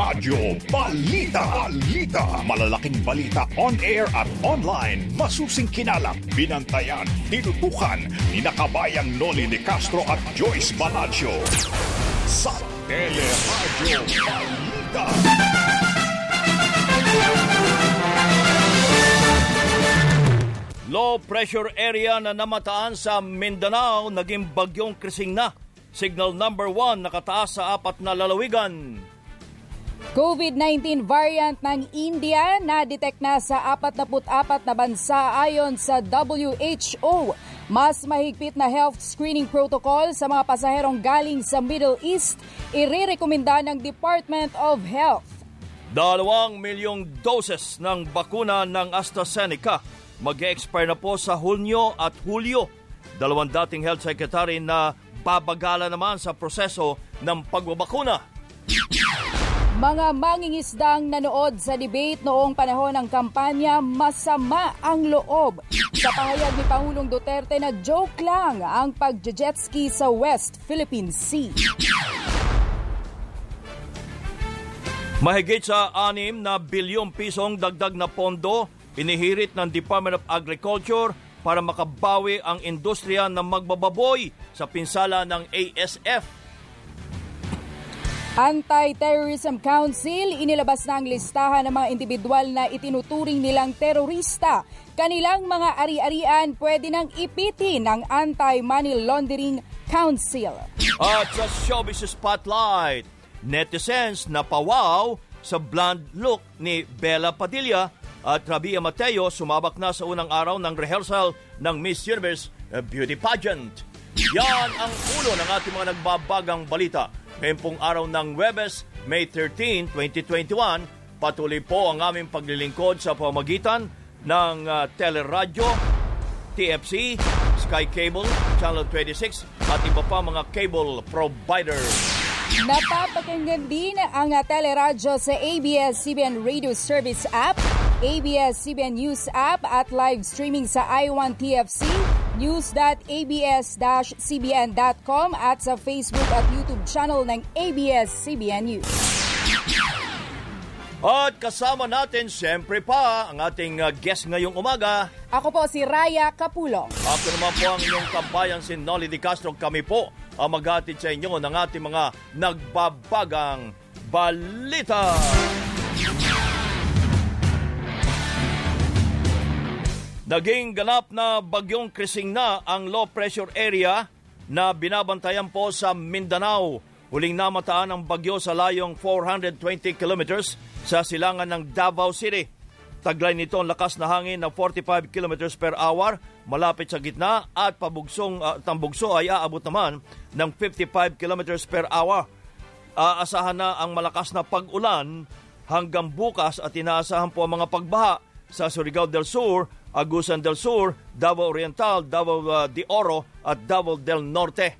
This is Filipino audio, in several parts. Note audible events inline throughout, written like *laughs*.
Radyo Balita. Balita. Malalaking balita on air at online. Masusing kinalap, binantayan, tinutukan ni nakabayang Noli de Castro at Joyce Balancho. Sa Teleradyo Balita. Low pressure area na namataan sa Mindanao naging bagyong krising na. Signal number 1 nakataas sa apat na lalawigan. COVID-19 variant ng India na detect na sa 44 na bansa ayon sa WHO. Mas mahigpit na health screening protocol sa mga pasaherong galing sa Middle East, irerekomenda ng Department of Health. Dalawang milyong doses ng bakuna ng AstraZeneca mag-expire na po sa Hunyo at Hulyo. Dalawang dating health secretary na babagala naman sa proseso ng pagbabakuna. Mga mangingisdang nanood sa debate noong panahon ng kampanya, masama ang loob. Sa pahayag ni Pangulong Duterte na joke lang ang pag-jet ski sa West Philippine Sea. Mahigit sa anim na bilyong pisong dagdag na pondo inihirit ng Department of Agriculture para makabawi ang industriya ng magbababoy sa pinsala ng ASF. Anti-Terrorism Council inilabas na ang listahan ng mga individual na itinuturing nilang terorista. Kanilang mga ari-arian pwede nang ipitin ng Anti-Money Laundering Council. At sa Showbiz Spotlight, netizens na pawaw sa blonde look ni Bella Padilla at Rabia Mateo sumabak na sa unang araw ng rehearsal ng Miss Universe Beauty Pageant. Yan ang ulo ng ating mga nagbabagang balita. Ngayon pong araw ng Webes, May 13, 2021, patuloy po ang aming paglilingkod sa pamagitan ng uh, Teleradyo, TFC, Sky Cable, Channel 26 at iba pa mga cable providers. Napapakinggan din ang teleradyo sa ABS-CBN Radio Service app, ABS-CBN News app at live streaming sa i1 TFC, news.abs-cbn.com at sa Facebook at YouTube channel ng ABS-CBN News. At kasama natin siyempre pa ang ating uh, guest ngayong umaga. Ako po si Raya Kapulong. Ako naman po ang inyong kabayan si Nolly Di Castro. Kami po ang maghatid sa inyo ng ating mga nagbabagang balita. Naging ganap na bagyong krising na ang low pressure area na binabantayan po sa Mindanao. Huling namataan ang bagyo sa layong 420 kilometers sa silangan ng Davao City. Taglay nito ang lakas na hangin na 45 kilometers per hour malapit sa gitna at pabugsong uh, tambugso ay aabot naman ng 55 kilometers per hour. Aasahan na ang malakas na pag-ulan hanggang bukas at inaasahan po ang mga pagbaha sa Surigao del Sur, Agusan del Sur, Davao Oriental, Davao uh, de Oro at Davao del Norte.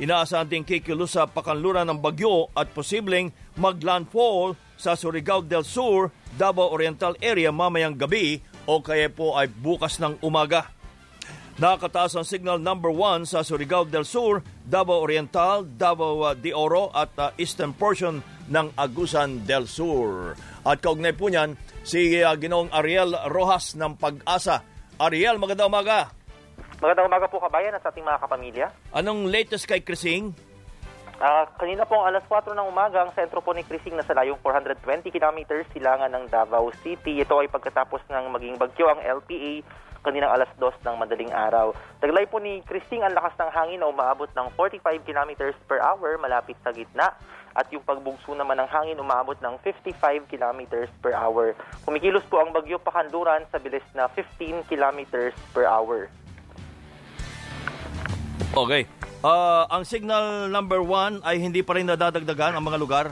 Inaasahan din kikilos sa pakanluran ng bagyo at posibleng maglandfall sa Surigao del Sur, Davao Oriental area mamayang gabi o kaya po ay bukas ng umaga. Nakataas ang signal number 1 sa Surigao del Sur, Davao Oriental, Davao uh, de Oro at uh, eastern portion ng Agusan del Sur. At kaugnay po niyan, si uh, Ginoong Ariel Rojas ng Pag-asa. Ariel, magandang umaga. Magandang umaga po kabayan at sa ating mga kapamilya. Anong latest kay Krising? Uh, kanina pong alas 4 ng umaga, ang sentro po ni Krising na sa layong 420 kilometers silangan ng Davao City. Ito ay pagkatapos ng maging bagyo ang LPA kaninang alas 2 ng madaling araw. Taglay po ni Krising ang lakas ng hangin na umaabot ng 45 kilometers per hour malapit sa gitna at yung pagbugso naman ng hangin umaabot ng 55 kilometers per hour. Kumikilos po ang bagyo pakanluran sa bilis na 15 kilometers per hour. Okay. Uh, ang signal number 1 ay hindi pa rin nadadagdagan ang mga lugar?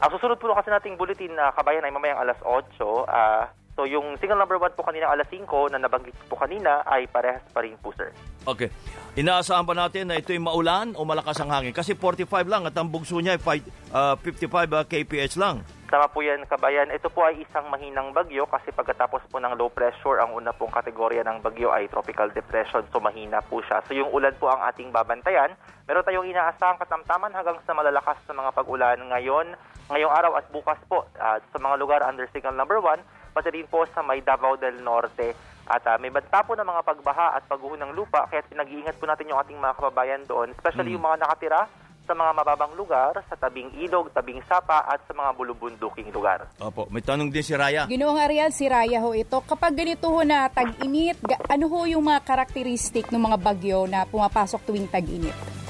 Ang susunod po kasi nating bulletin na kabayan ay mamayang alas 8. Uh, so yung signal number 1 po kanina alas 5 na nabanggit po kanina ay parehas pa rin po sir. Okay. Inaasahan ba natin na ito'y maulan o malakas ang hangin? Kasi 45 lang at ang bugso niya ay 5, uh, 55 uh, kph lang. Tama po yan, kabayan. Ito po ay isang mahinang bagyo kasi pagkatapos po ng low pressure, ang una pong kategorya ng bagyo ay tropical depression. So mahina po siya. So yung ulan po ang ating babantayan. Meron tayong inaasahang katamtaman hanggang sa malalakas na mga pag-ulan ngayon, ngayong araw at bukas po uh, sa mga lugar under signal number 1, pati rin po sa may Davao del Norte. At uh, may banta po ng mga pagbaha at pagguho ng lupa kaya pinag-iingat po natin yung ating mga kababayan doon, especially mm. yung mga nakatira sa mga mababang lugar, sa tabing ilog, tabing sapa at sa mga bulubunduking lugar. Opo, may tanong din si Raya. Ginoong Ariel, si Raya ho ito. Kapag ganito ho na tag-init, ano ho yung mga karakteristik ng mga bagyo na pumapasok tuwing tag-init?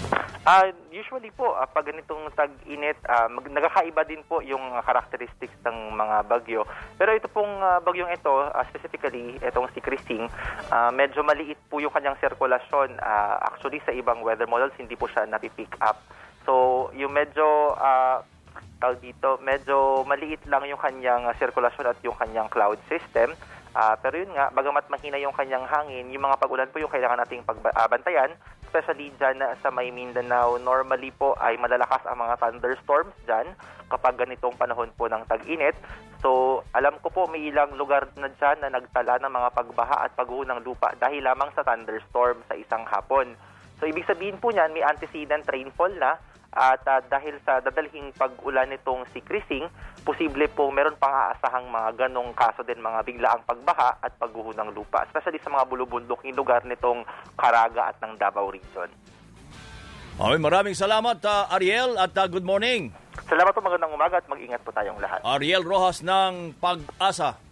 Uh, usually po, uh, pag ganitong tag-init, uh, mag- nagkakaiba din po yung characteristics ng mga bagyo. Pero ito pong uh, bagyong ito, uh, specifically, itong si Christine, uh, medyo maliit po yung kanyang sirkulasyon. Uh, actually, sa ibang weather models, hindi po siya napipick up. So, yung medyo, uh, tawag dito, medyo maliit lang yung kanyang sirkulasyon at yung kanyang cloud system. Uh, pero yun nga, bagamat mahina yung kanyang hangin, yung mga pag-ulan po yung kailangan nating pagbantayan, especially dyan sa may Mindanao, normally po ay malalakas ang mga thunderstorms dyan kapag ganitong panahon po ng tag-init. So, alam ko po may ilang lugar na dyan na nagtala ng mga pagbaha at pagguho lupa dahil lamang sa thunderstorm sa isang hapon. So, ibig sabihin po niyan, may antecedent rainfall na at uh, dahil sa dadalhing pag-ulan nitong si Krising, posible po meron pang aasahang mga ganong kaso din, mga biglaang pagbaha at pagguho ng lupa, especially sa mga bulubunduking lugar nitong Caraga at ng Davao region. Okay, maraming salamat uh, Ariel at uh, good morning. Salamat po, magandang umaga at mag-ingat po tayong lahat. Ariel Rojas ng Pag-asa.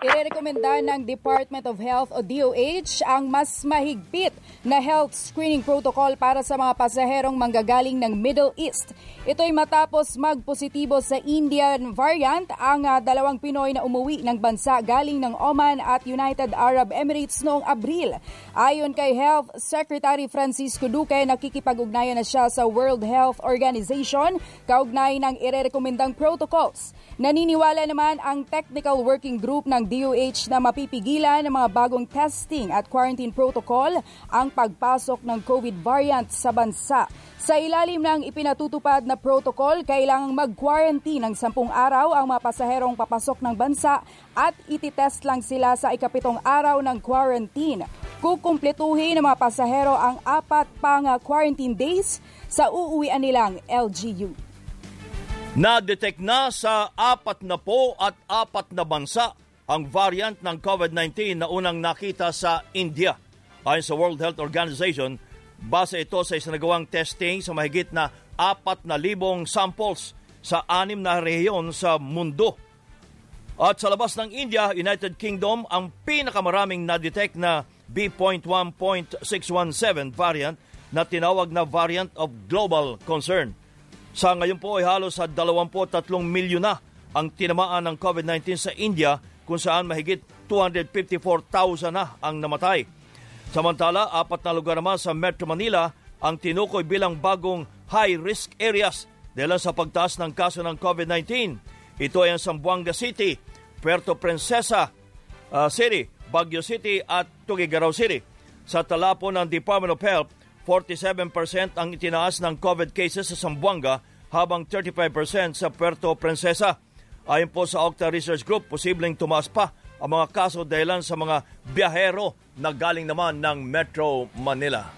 Irerekomenda ng Department of Health o DOH ang mas mahigpit na health screening protocol para sa mga pasaherong manggagaling ng Middle East. Ito'y matapos magpositibo sa Indian variant ang uh, dalawang Pinoy na umuwi ng bansa galing ng Oman at United Arab Emirates noong Abril. Ayon kay Health Secretary Francisco Duque, nakikipag-ugnayan na siya sa World Health Organization kaugnay ng irerekomendang protocols. Naniniwala naman ang Technical Working Group ng DOH na mapipigilan ng mga bagong testing at quarantine protocol ang pagpasok ng COVID variant sa bansa. Sa ilalim ng ipinatutupad na protocol, kailangang mag-quarantine ng sampung araw ang mga pasaherong papasok ng bansa at ititest lang sila sa ikapitong araw ng quarantine. Kukumpletuhin ng mga pasahero ang apat pang quarantine days sa uuwian nilang LGU. Na-detect na sa apat na po at apat na bansa ang variant ng COVID-19 na unang nakita sa India. Ayon sa World Health Organization, base ito sa isinagawang testing sa mahigit na apat na libong samples sa anim na rehiyon sa mundo. At sa labas ng India, United Kingdom, ang pinakamaraming na-detect na B.1.617 variant na tinawag na variant of global concern. Sa ngayon po ay halos sa 23 milyon na ang tinamaan ng COVID-19 sa India kung saan mahigit 254,000 na ang namatay. Samantala, apat na lugar naman sa Metro Manila ang tinukoy bilang bagong high-risk areas dahil sa pagtaas ng kaso ng COVID-19. Ito ay ang Zamboanga City, Puerto Princesa uh, City, Baguio City at Tuguegarao City. Sa tala po ng Department of Health, 47% ang itinaas ng COVID cases sa Zamboanga habang 35% sa Puerto Princesa. Ayon po sa Octa Research Group, posibleng tumaas pa ang mga kaso dahil sa mga biyahero na galing naman ng Metro Manila.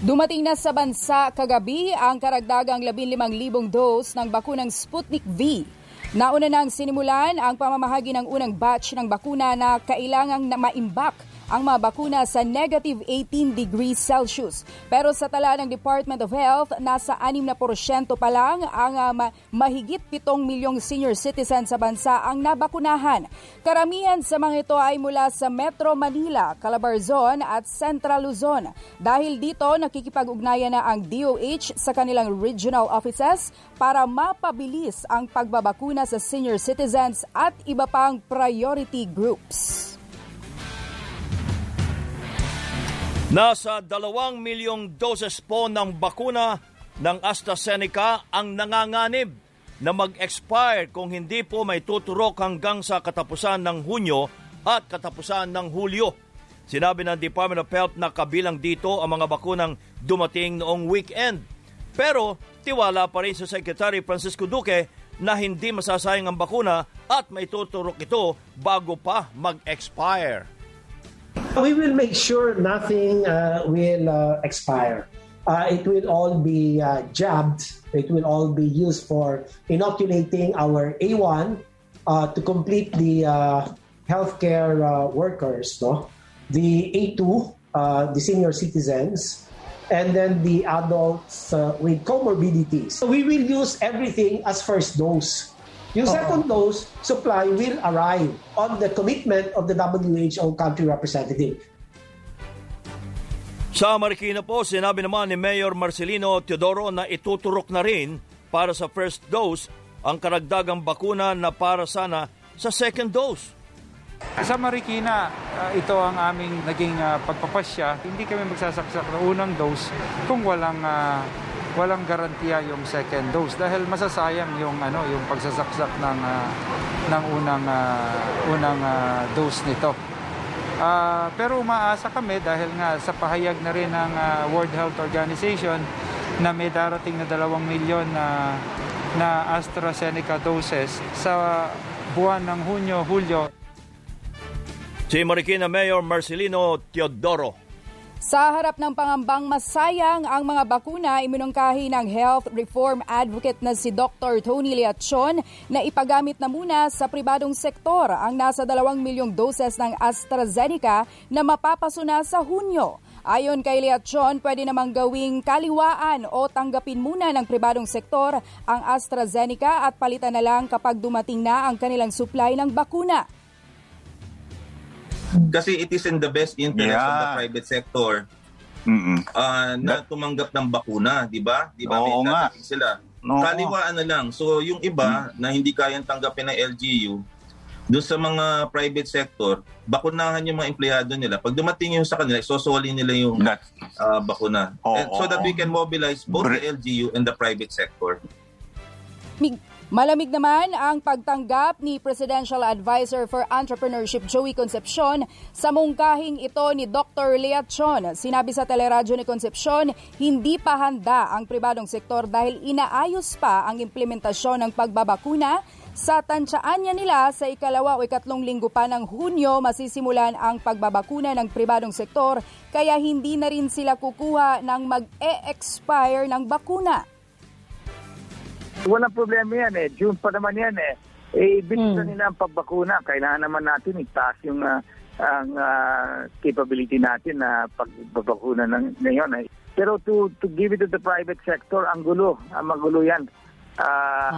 Dumating na sa bansa kagabi ang karagdagang 15,000 dose ng bakunang Sputnik V. Nauna nang sinimulan ang pamamahagi ng unang batch ng bakuna na kailangang na maimbak ang mga sa negative 18 degrees Celsius. Pero sa tala ng Department of Health, nasa 6% pa lang ang uh, mahigit 7 milyong senior citizens sa bansa ang nabakunahan. Karamihan sa mga ito ay mula sa Metro Manila, Calabarzon at Central Luzon. Dahil dito, nakikipag-ugnayan na ang DOH sa kanilang regional offices para mapabilis ang pagbabakuna sa senior citizens at iba pang priority groups. Nasa dalawang milyong doses po ng bakuna ng AstraZeneca ang nanganganib na mag-expire kung hindi po may tuturok hanggang sa katapusan ng Hunyo at katapusan ng Hulyo. Sinabi ng Department of Health na kabilang dito ang mga bakunang dumating noong weekend. Pero tiwala pa rin sa Secretary Francisco Duque na hindi masasayang ang bakuna at maituturok ito bago pa mag-expire. We will make sure nothing uh, will uh, expire. Uh, it will all be uh, jabbed. It will all be used for inoculating our A1 uh, to complete the uh, healthcare uh, workers, no? the A2, uh, the senior citizens, and then the adults uh, with comorbidities. So we will use everything as first dose. Yung second dose supply will arrive on the commitment of the WHO country representative. Sa Marikina po, sinabi naman ni Mayor Marcelino Teodoro na ituturok na rin para sa first dose ang karagdagang bakuna na para sana sa second dose. Sa Marikina, uh, ito ang aming naging uh, pagpapasya. Hindi kami magsasaksak ng unang dose kung walang uh, walang garantiya yung second dose dahil masasayang yung ano yung pagsasaksak ng uh, ng unang uh, unang uh, dose nito. Uh, pero umaasa kami dahil nga sa pahayag na rin ng uh, World Health Organization na may darating na dalawang milyon na na AstraZeneca doses sa buwan ng Hunyo, Hulyo. Si Marikina Mayor Marcelino Teodoro. Sa harap ng pangambang masayang ang mga bakuna, iminungkahi ng health reform advocate na si Dr. Tony Liachon na ipagamit na muna sa pribadong sektor ang nasa 2 milyong doses ng AstraZeneca na mapapasuna sa Hunyo. Ayon kay Liachon, pwede namang gawing kaliwaan o tanggapin muna ng pribadong sektor ang AstraZeneca at palitan na lang kapag dumating na ang kanilang supply ng bakuna. Kasi it is in the best interest Yeah. of the private sector Mm-mm. uh, na tumanggap ng bakuna, di ba? Di ba? Oo May nga. sila. Oo. Kaliwaan na lang. So yung iba na hindi kayang tanggapin ng LGU, doon sa mga private sector, bakunahan yung mga empleyado nila. Pag dumating yung sa kanila, sosoli nila yung That, uh, bakuna. Oo, And so that oo. we can mobilize both Bre- the LGU and the private sector. Mig- Malamig naman ang pagtanggap ni Presidential Advisor for Entrepreneurship Joey Concepcion sa mungkahing ito ni Dr. Leachon. Sinabi sa teleradyo ni Concepcion, hindi pa handa ang pribadong sektor dahil inaayos pa ang implementasyon ng pagbabakuna sa tansyaan niya nila sa ikalawa o ikatlong linggo pa ng Hunyo masisimulan ang pagbabakuna ng pribadong sektor kaya hindi na rin sila kukuha ng mag-e-expire ng bakuna. Walang problema yan eh. June pa naman yan eh. Eh, bilis na nila ang pagbakuna. Kailangan naman natin itaas yung ah, ang ah, capability natin na pagbabakuna ng ngayon. Eh. Pero to to give it to the private sector, ang gulo. Ang magulo yan. Ah,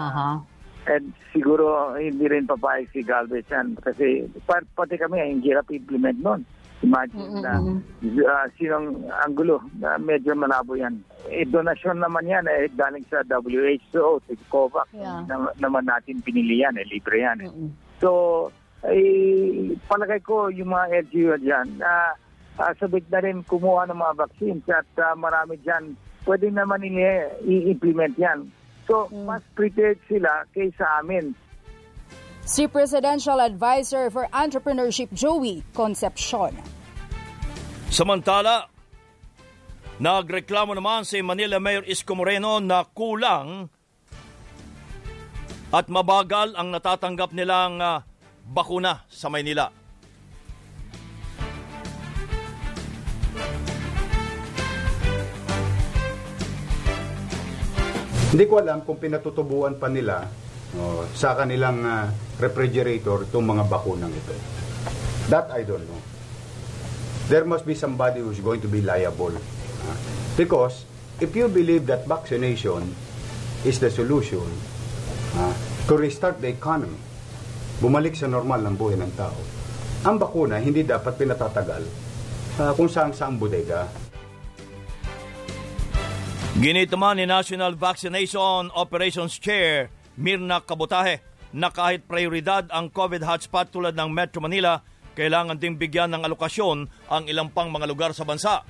And siguro hindi rin papayag si Galvez yan. Kasi pa- pati kami, ang hirap implement nun. Imagine na uh, sinong ang gulo na medyo malabo yan. Eh, donasyon naman yan eh, galing sa WHO, sa COVAX. Yeah. Na, naman natin pinili yan eh, libre yan eh. So, eh, palagay ko yung mga LGU dyan, na uh, sabik na rin kumuha ng mga vaccines at ah, marami dyan, pwede naman i-implement yan. So, mas prepared sila kaysa amin. Si Presidential Advisor for Entrepreneurship Joey Concepcion. Samantala, nagreklamo naman si Manila Mayor Isko Moreno na kulang at mabagal ang natatanggap nilang ah, bakuna sa Maynila. Hindi ko alam kung pinatutubuan pa nila oh, sa kanilang ah, refrigerator itong mga bakunang ito. That I don't know. There must be somebody who's going to be liable. because if you believe that vaccination is the solution to restart the economy, bumalik sa normal ng buhay ng tao, ang bakuna hindi dapat pinatatagal kung saan saan bodega. Ginit naman ni National Vaccination Operations Chair Mirna Kabutahe na kahit prioridad ang COVID hotspot tulad ng Metro Manila, kailangan ding bigyan ng alokasyon ang ilang pang mga lugar sa bansa.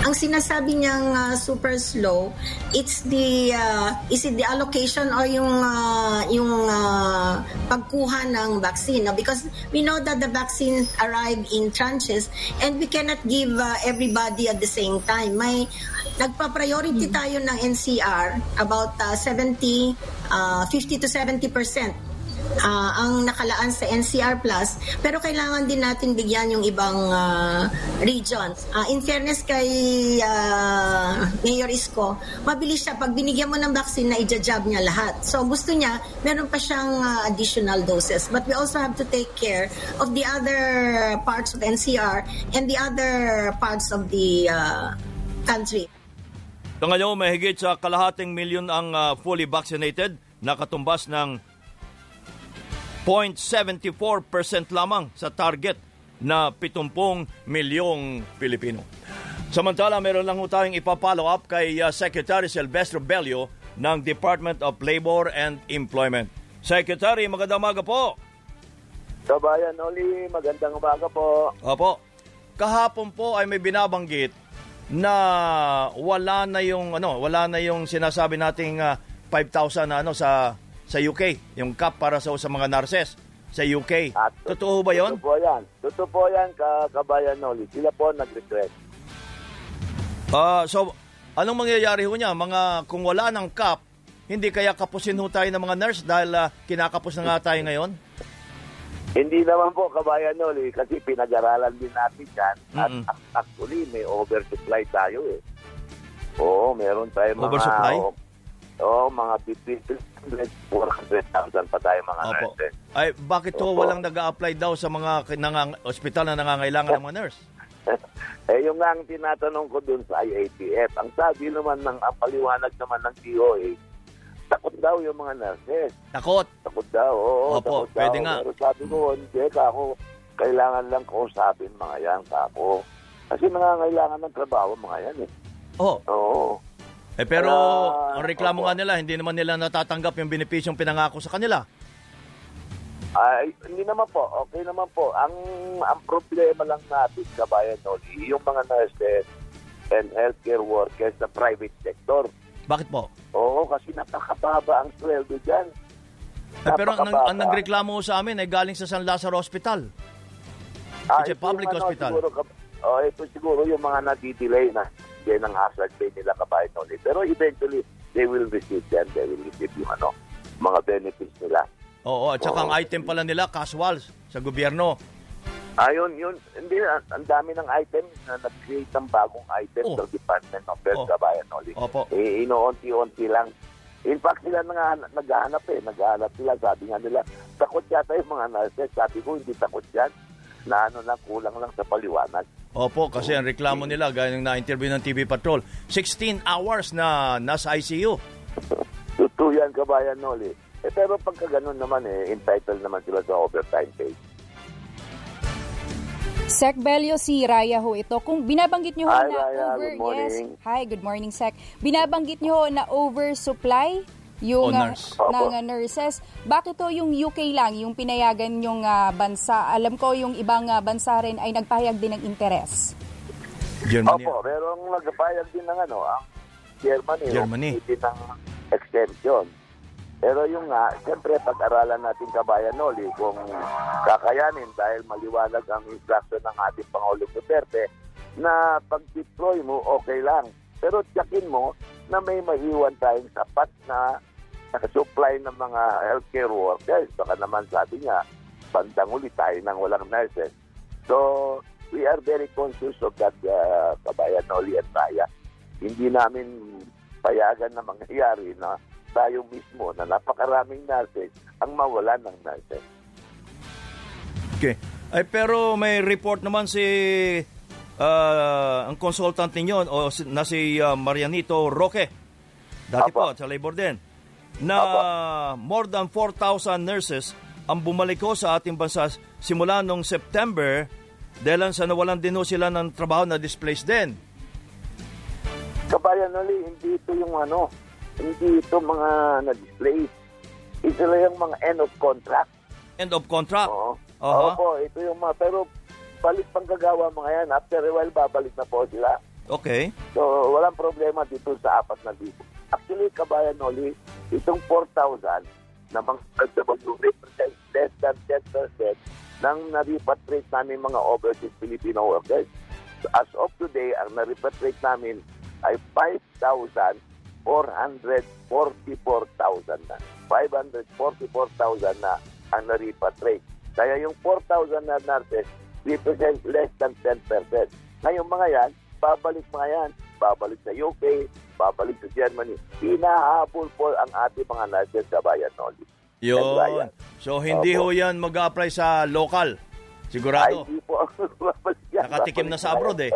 Ang sinasabi niyang uh, super slow, it's the uh, is it the allocation or yung uh, yung uh, pagkuha ng vaccine no? because we know that the vaccine arrive in tranches and we cannot give uh, everybody at the same time. May nagpa-priority tayo ng NCR about uh, 70 uh, 50 to 70 percent uh, ang nakalaan sa NCR Plus pero kailangan din natin bigyan yung ibang uh, regions. Uh, in fairness kay uh, Mayor Isko, mabilis siya pag binigyan mo ng vaccine na ija-jab niya lahat. So gusto niya meron pa siyang uh, additional doses but we also have to take care of the other parts of NCR and the other parts of the uh, country. Ngayon, mahigit sa kalahating milyon ang uh, fully vaccinated, nakatumbas ng 0.74% lamang sa target na 70 milyong Pilipino. Samantala, meron lang tayong ipapollow up kay uh, Secretary Silvestro Bello ng Department of Labor and Employment. Secretary, magandang umaga po. Kabayan Oli, magandang umaga po. Opo. Kahapon po ay may binabanggit na wala na yung ano, wala na yung sinasabi nating uh, 5,000 na ano sa sa UK, yung cap para sa, sa mga nurses sa UK. At, Totoo ba yon? Totoo po yan. Totoo po yan, kabayan Noli. Sila po nag-request. Uh, so, anong mangyayari ho niya? Mga, kung wala ng cap, hindi kaya kapusin ho tayo ng mga nurse dahil uh, kinakapos na nga tayo ngayon? Hindi naman po, kabayan Noli, kasi pinag-aralan din natin yan. Mm-hmm. At actually, may oversupply tayo eh. Oo, meron tayo mga... Oversupply? Oh, Oo, mga between 300 400,000 pa tayo mga Opo. nurses. Ay, bakit to Opo. walang nag apply daw sa mga nangang, ospital na nangangailangan ng mga nurse? *laughs* eh, yung nga ang tinatanong ko dun sa IATF, ang sabi naman ng, ang paliwanag naman ng DOA, takot daw yung mga nurses. Takot? Takot daw, oo. Opo, takot pwede daw. nga. Pero sabi ko, hindi, ako, kailangan lang kausapin mga yan, kako. Kasi nangangailangan ng trabaho mga yan eh. Oo. Oo. Eh pero Ah, ang reklamo nga nila, hindi naman nila natatanggap yung benepisyong pinangako sa kanila. Ay, hindi naman po. Okay naman po. Ang ang problema lang natin, kabayan, Noli, yung mga nurses and healthcare workers sa private sector. Bakit po? Oo, kasi napakababa ang sweldo dyan. Eh, pero ang, ang nagreklamo sa amin ay galing sa San Lazaro Hospital. Ah, It's a public yung ano, hospital. Siguro, kap- oh, ito siguro yung mga nadidelay na yan ang hazard pay nila kabayan, Noli. Pero eventually, they will receive them. They will receive yung ano, mga benefits nila. Oo, at saka ang item pala nila, casual sa gobyerno. Ayun, yun. Hindi, ang, ang dami ng item na nag-create ng bagong item Oh. sa Department of Health, Oh. kabayan, Noli. Opo. Eh, inoonti-onti lang. In fact, sila nag- naghahanap eh. Naghahanap sila. Sabi nga nila, takot yata yung mga nurses. Sabi ko, hindi takot yan. Na ano lang, kulang lang sa paliwanag. Opo, kasi ang reklamo nila, gaya ng na-interview ng TV Patrol, 16 hours na nasa ICU. Totoo yan, kabayan, Noli. Eh, pero pagka ganun naman eh, entitled naman sila sa overtime pay. Sec Bello, si Raya ho ito. Kung binabanggit nyo ho Hi, na Raya. over... Good morning. Yes. Hi, good morning, Sec. Binabanggit nyo ho na oversupply yung Oh, ah, nurse. ng Opo. ah, nurses. Bakit to yung UK lang, yung pinayagan yung ah, bansa? Alam ko yung ibang ah, bansa rin ay nagpahayag din ng interes. Germany. Opo, pero ang nagpapayag din ng ano, ang Germany, Germany. ng extension. Pero yung nga, siyempre pag-aralan natin kabayan Noli kung kakayanin dahil maliwanag ang instruction ng ating Pangulong Duterte na pag-deploy mo, okay lang. Pero tiyakin mo na may maiwan tayong sapat na supply ng mga healthcare workers. Baka naman sabi niya, bandang uli tayo nang walang nurses. So, we are very conscious of that uh, kabayan Noli at Raya. Hindi namin payagan na mangyayari na tayo mismo na napakaraming nurses ang mawalan ng nurses. Okay. Ay, pero may report naman si ah, ang consultant ninyo o na si ah, Marianito Roque. Dati Apo. po sa labor din. Na more than 4,000 nurses ang bumalik ko sa ating bansa simula nung September dahil sa nawalan din ho sila ng trabaho na displaced din. Kabayan Noli, hindi ito yung ano, hindi ito mga na-display. Ito lang yung mga end of contract. End of contract. Oo. Aha. Opo, ito yung mga, pero balik pang gagawa mga yan. After a while, babalik na po sila. Okay. So, walang problema dito sa apat na libo. Actually, kabayan Noli, itong 4,000 na mga OFW represent less than 10% ng na-repatriate namin mga overseas Filipino workers. So, as of today, ang na-repatriate namin ay 5,444,000 na. 544,000 na ang na-repatriate. Kaya yung 4,000 na nurses represent less than 10%. Ngayon mga yan, babalik mga yan, babalik sa UK, babalik sa Germany. Hinahabol po ang ating mga nurses sa bayan Noli. Yun. So, hindi ho yan mag-apply sa local. Ay, Sigurado. di po. *laughs* Nakatikim na sa abroad eh.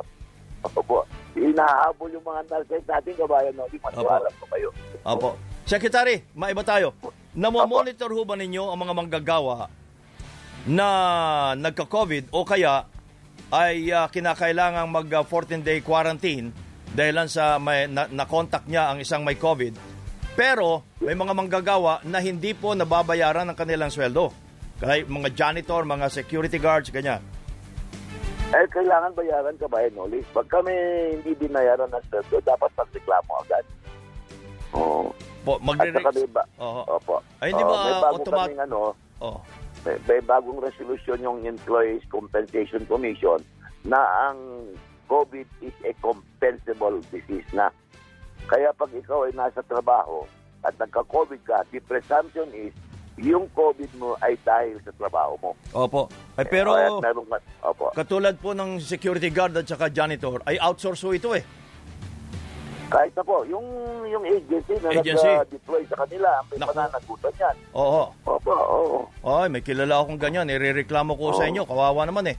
Opo. Hinahabol yung mga nurses natin, kabayan Noli. Maniwala po kayo. Opo. Secretary, maiba tayo. Namomonitor ho ba ninyo ang mga manggagawa na nagka-COVID o kaya ay ah, kinakailangang mag 14-day quarantine dahil sa may, na, na-contact niya ang isang may COVID. Pero may mga manggagawa na hindi po nababayaran ng kanilang sweldo. Kaya mga janitor, mga security guards, ganyan. Eh, kailangan bayaran kabayan Noli. Pag kami hindi binayaran ng sweldo, dapat magreklamo agad. Oo. Po, At magre saka may ba- Oo. Opo. Ay, hindi ba may bago automat- kaming ano, Oh. may, may bagong resolution yung Employees Compensation Commission na ang COVID is a compensable disease na. Kaya pag ikaw ay nasa trabaho at nagka-COVID ka, the presumption is yung COVID mo ay dahil sa trabaho mo. Opo. Ay, pero Kaya meron opo. katulad po ng security guard at saka janitor, ay outsource po ito eh. Kahit na po, yung, yung agency na Agency. nag-deploy sa kanila, may Naku. pananagutan yan. Oo. Opo, oo. Ay, may kilala akong ganyan. Irereklamo ko sa Oo. inyo. Kawawa naman eh.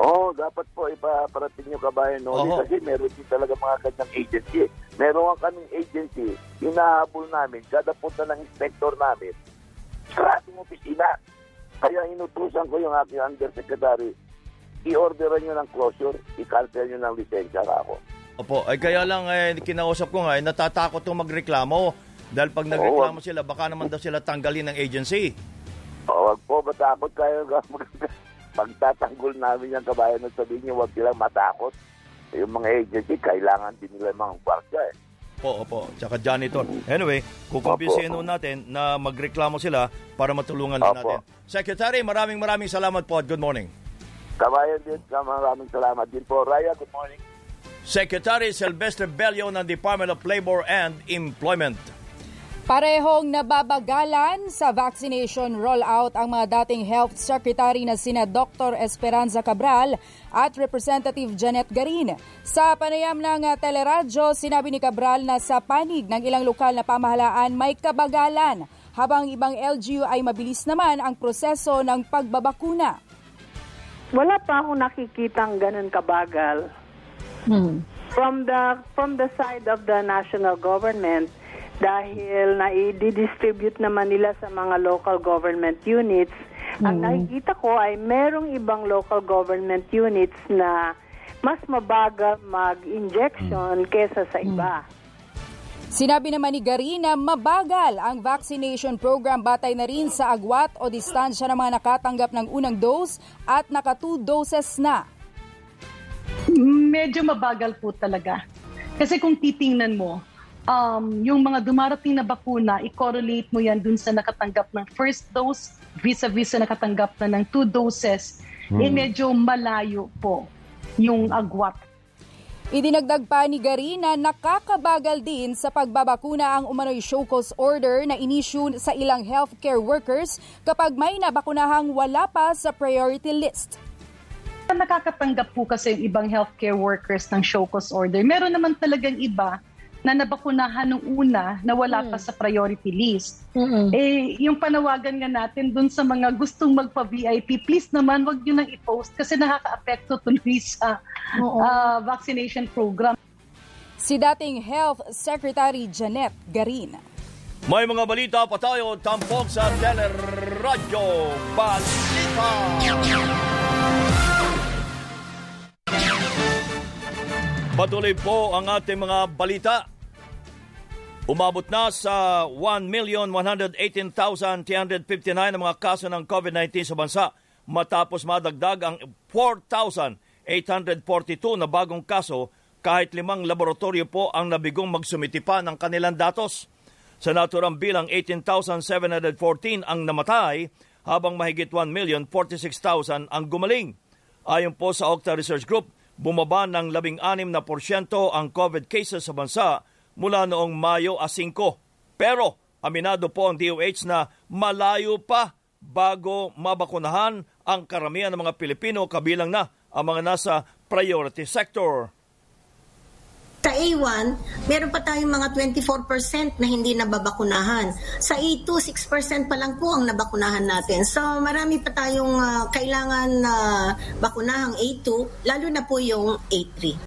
Oo, dapat po ipaparating nyo kabayan no? Oo. Kasi meron din talaga mga ganyang agency. Meron ang kaming agency, hinahabol namin, kada punta ng inspector namin, sa ating opisina. Kaya inutusan ko yung aking undersecretary, i-orderan nyo ng closure, i-cancel nyo ng lisensya ako. Opo. Ay, kaya lang eh, kinausap ko nga, eh, natatakot itong magreklamo. Dahil pag nagreklamo sila, baka naman daw sila tanggalin ng agency. O, wag po matakot kayo. *laughs* Pagtatanggol namin yung kabayan ng sabihin nyo, wag silang matakot. Yung mga agency, kailangan din nila mga kwarta eh. Opo, opo. Tsaka janitor. Anyway, kukumbinsihin ho natin na magreklamo sila para matulungan din natin. Secretary, maraming maraming salamat po at good morning. Kabayan din, maraming salamat din po. Raya, good morning. Secretary Silvestre Bello ng Department of Labor and Employment. Parehong nababagalan sa vaccination rollout ang mga dating Health Secretary na sina Dr. Esperanza Cabral at Representative Janet Garin. Sa panayam ng teleradyo, sinabi ni Cabral na sa panig ng ilang lokal na pamahalaan may kabagalan, habang ibang LGU ay mabilis naman ang proseso ng pagbabakuna. Wala pa akong nakikitang ganun kabagal. From the from the side of the national government dahil na i-distribute naman nila sa mga local government units, ang nakikita ko ay merong ibang local government units na mas mabagal mag-injection kesa sa iba. Sinabi naman ni Garin na mabagal ang vaccination program batay na rin sa agwat o distansya ng mga nakatanggap ng unang dose at naka two doses na. medyo mabagal po talaga. Kasi kung titingnan mo, um, yung mga dumarating na bakuna, i-correlate mo yan dun sa nakatanggap ng first dose vis-a-vis sa nakatanggap na ng two doses, eh Hmm. medyo malayo po yung agwat. Idinagdag pa ni Garin na nakakabagal din sa pagbabakuna ang umano'y show cause order na inisyu sa ilang healthcare workers kapag may nabakunahang wala pa sa priority list. Nakakatanggap po kasi yung ibang healthcare workers ng show cause order. Meron naman talagang iba na nabakunahan nung una na wala pa sa priority list. Eh, yung panawagan nga natin dun sa mga gustong magpa-VIP, please naman wag nyo nang i-post kasi nakaka-apekto tuloy *laughs* sa ah, vaccination program. Si dating Health Secretary Janet Garin. May mga balita pa tayo tampok sa Teleradyo Balita. Patuloy po ang ating mga balita. Umabot na sa 1,118,359 ang mga kaso ng COVID-19 sa bansa matapos madagdag ang 4,842 na bagong kaso kahit limang laboratorio po ang nabigong magsumiti pa ng kanilang datos. Sa naturang bilang 18,714 ang namatay habang mahigit 1,046,000 ang gumaling. Ayon po sa Octa Research Group, bumaba ng 16 na porsyento ang COVID cases sa bansa mula noong Mayo a 5. Pero aminado po ang DOH na malayo pa bago mabakunahan ang karamihan ng mga Pilipino kabilang na ang mga nasa priority sector. Sa A1, meron pa tayong mga 24% na hindi nababakunahan. Sa A2, 6% pa lang po ang nabakunahan natin. So marami pa tayong uh, kailangan na uh, bakunahang A2, lalo na po yung A3.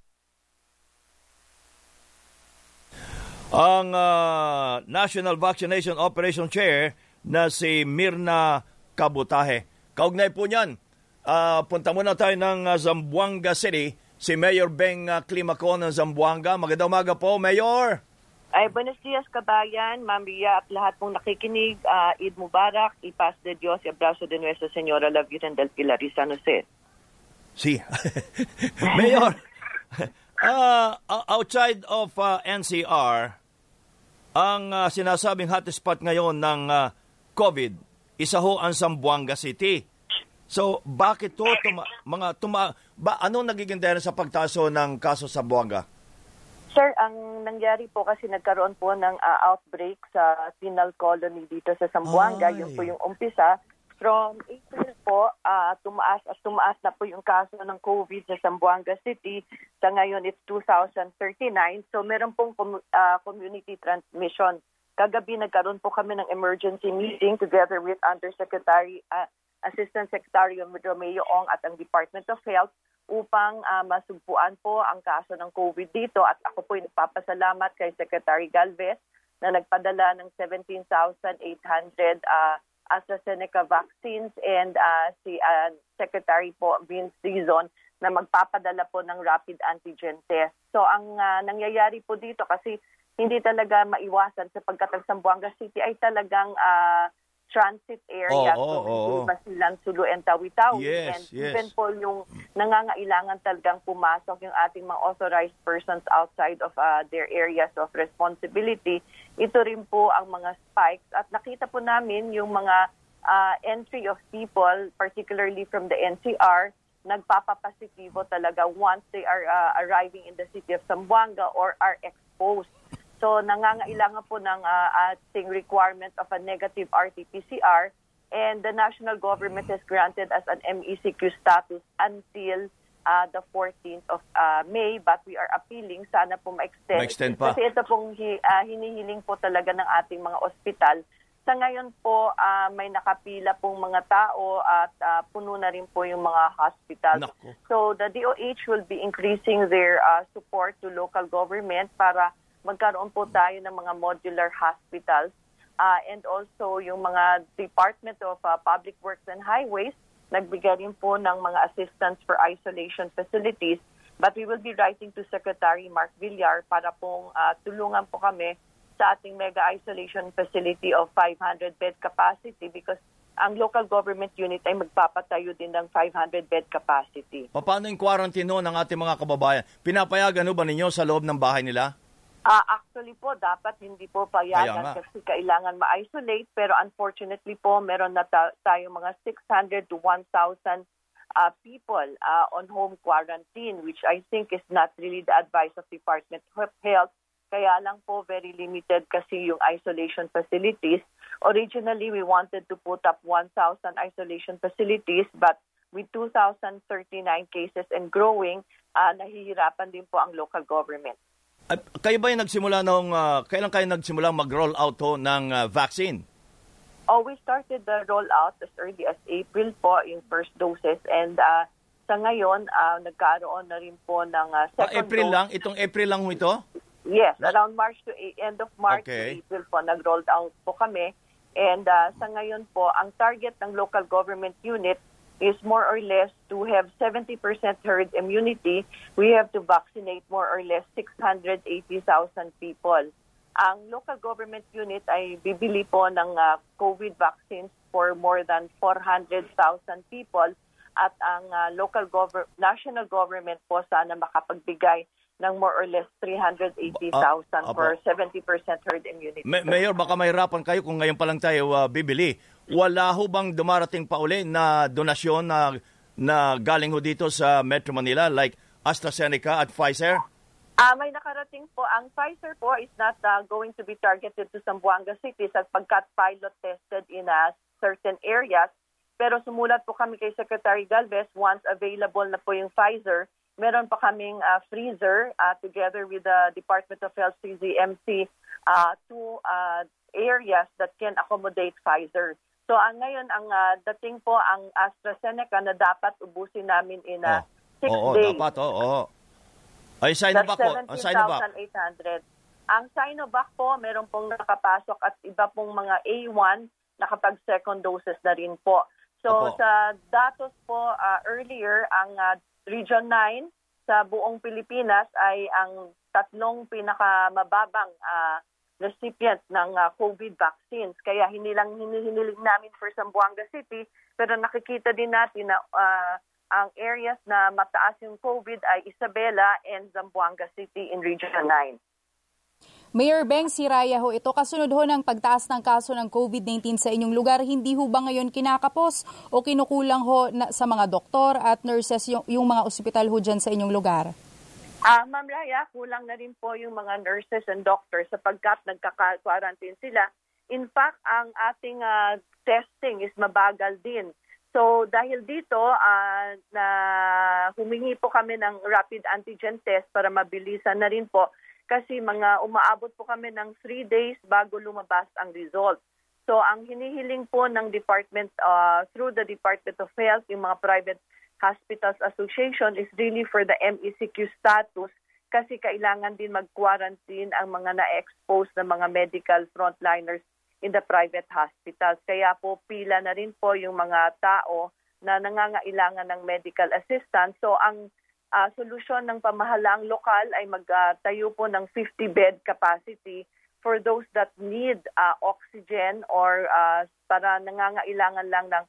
Ang uh, National Vaccination Operation Chair na si Mirna Kabutahe. Kaugnay po niyan, uh, punta muna tayo ng Zamboanga City si Mayor Beng uh, Climaco ng Zamboanga. Magandang umaga po, Mayor. Ay, buenos dias kabayan, Ma'am Ria at lahat pong nakikinig. Uh, Eid Mubarak, ipas de Dios, y abrazo de Nuestra Señora La Virgen del Pilar y San Jose. Si. *laughs* Mayor, *laughs* uh, outside of uh, NCR, ang uh, sinasabing hotspot ngayon ng uh, COVID, isa ho ang Zamboanga City. So, bakit to tuma, mga tuma, ba, anong nagiging dahilan sa pagtaso ng kaso sa Buanga? Sir, ang nangyari po kasi nagkaroon po ng uh, outbreak sa penal colony dito sa Zamboanga. Ay. Yun po yung umpisa. From April po, uh, tumaas at tumaas na po yung kaso ng COVID sa Zamboanga City. Sa ngayon, it's 2039. So, meron pong com- uh, community transmission. Kagabi, nagkaroon po kami ng emergency meeting together with Undersecretary uh, Assistant Secretary Romeo Ong at ang Department of Health upang uh, masugpuan po ang kaso ng COVID dito. At ako po nagpapasalamat kay Secretary Galvez na nagpadala ng 17,800 uh, AstraZeneca vaccines and uh, si uh, Secretary po Vince Dizon na magpapadala po ng rapid antigen test. So ang uh, nangyayari po dito kasi hindi talaga maiwasan sapagkat ang Zamboanga City ay talagang uh, transit area. Oh, oh, so, oh, oh. silang Sulu and Tawi-Tawi. Yes, and yes. even po yung nangangailangan talagang pumasok yung ating mga authorized persons outside of uh, their areas of responsibility. Ito rin po ang mga spikes. At nakita po namin yung mga uh, entry of people, particularly from the NCR, nagpapapositibo talaga once they are uh, arriving in the city of Zamboanga or are exposed So nangangailangan po ng uh, ating requirement of a negative RT-PCR and the national government has granted us an MECQ status until uh, the 14th of uh, May but we are appealing sana po ma-extend. Ma-extend pa. Kasi ito pong hi, uh, hinihiling po talaga ng ating mga ospital. Sa ngayon po, uh, may nakapila pong mga tao at uh, puno na rin po yung mga hospital. Naku. So the DOH will be increasing their uh, support to local government para magkaroon po tayo ng mga modular hospitals uh, and also yung mga Department of uh, Public Works and Highways nagbigay rin po ng mga assistance for isolation facilities but we will be writing to Secretary Mark Villar para pong uh, tulungan po kami sa ating mega isolation facility of 500 bed capacity because ang local government unit ay magpapatayo din ng 500 bed capacity. Paano yung quarantine no, ng ating mga kababayan? Pinapayagan ba ninyo sa loob ng bahay nila? Uh, actually po, dapat hindi po payagan Kaya kasi kailangan ma-isolate. Pero unfortunately po, meron na ta- tayo mga 600 to 1,000 uh, people uh, on home quarantine, which I think is not really the advice of Department of Health. Kaya lang po, very limited kasi yung isolation facilities. Originally, we wanted to put up 1,000 isolation facilities, but with 2,039 cases and growing, uh, nahihirapan din po ang local government. Ay, kayo ba yung nagsimula nung, uh, kailan kayo nagsimula mag-roll out to ng uh, vaccine? Oh, we started the rollout as early as April po, yung first doses. And uh, sa ngayon, uh, nagkaroon na rin po ng uh, Ah, second April dose. lang? Itong April lang ho ito? Yes, around March to A- end of March Okay. to April po, nag-rolled out po kami. And uh, sa ngayon po, ang target ng local government unit is more or less to have 70% herd immunity, we have to vaccinate more or less 680,000 people. Ang local government unit ay bibili po ng uh, COVID vaccines for more than 400,000 people at ang uh, local gover- national government po sana makapagbigay ng more or less 380,000 Ah, for apo. 70% herd immunity. Ma- Mayor, baka mahirapan kayo kung ngayon pa lang tayo ah, bibili. Wala ho bang dumarating pa uli na donasyon na, na galing ho dito sa Metro Manila like AstraZeneca at Pfizer? Ah, may nakarating po. Ang Pfizer po is not uh, going to be targeted to Zamboanga City sapagkat pilot tested in uh, certain areas. Pero sumulat po kami kay Secretary Galvez once available na po yung Pfizer. Meron pa kaming uh, freezer uh, together with the Department of Health CZMC uh, two uh, areas that can accommodate Pfizer. So ang ngayon ang uh, dating po ang AstraZeneca na dapat ubusin namin in uh, six Oo, days. dapat. Oo, oo. Ay, Sinovac po. Ang Sinovac. 17,800. Ang Sinovac po, meron pong nakapasok at iba pong mga A1 nakapag second doses na rin po. So Opo. sa datos po uh, earlier, ang uh, Region 9 sa buong Pilipinas ay ang tatlong pinakamababang uh, recipient ng uh, COVID vaccines. Kaya hindi lang hinihiniling namin for Zamboanga City, pero nakikita din natin na uh, ang areas na mataas yung COVID ay Isabela and Zamboanga City in Region 9. Mayor Beng Siraya ho, ito kasunod ho ng pagtaas ng kaso ng COVID-19 sa inyong lugar, hindi ho ba ngayon kinakapos o kinukulang ho na, sa mga doktor at nurses yung, yung mga ospital ho dyan sa inyong lugar? Ah, Ma'am Raya, kulang na rin po yung mga nurses and doctors sapagkat nagkaka-quarantine sila. In fact, ang ating ah, testing is mabagal din. So dahil dito, ah, na humingi po kami ng rapid antigen test para mabilisan na rin po kasi mga umaabot po kami ng 3 days bago lumabas ang result. So ang hinihiling po ng department uh, through the Department of Health, yung mga private hospitals association is really for the MECQ status kasi kailangan din mag-quarantine ang mga na-expose na mga medical frontliners in the private hospitals. Kaya po pila na rin po yung mga tao na nangangailangan ng medical assistance. So ang uh, solusyon ng pamahalaang lokal ay magtayo po ng 50-bed capacity for those that need uh, oxygen or uh, para nangangailangan lang ng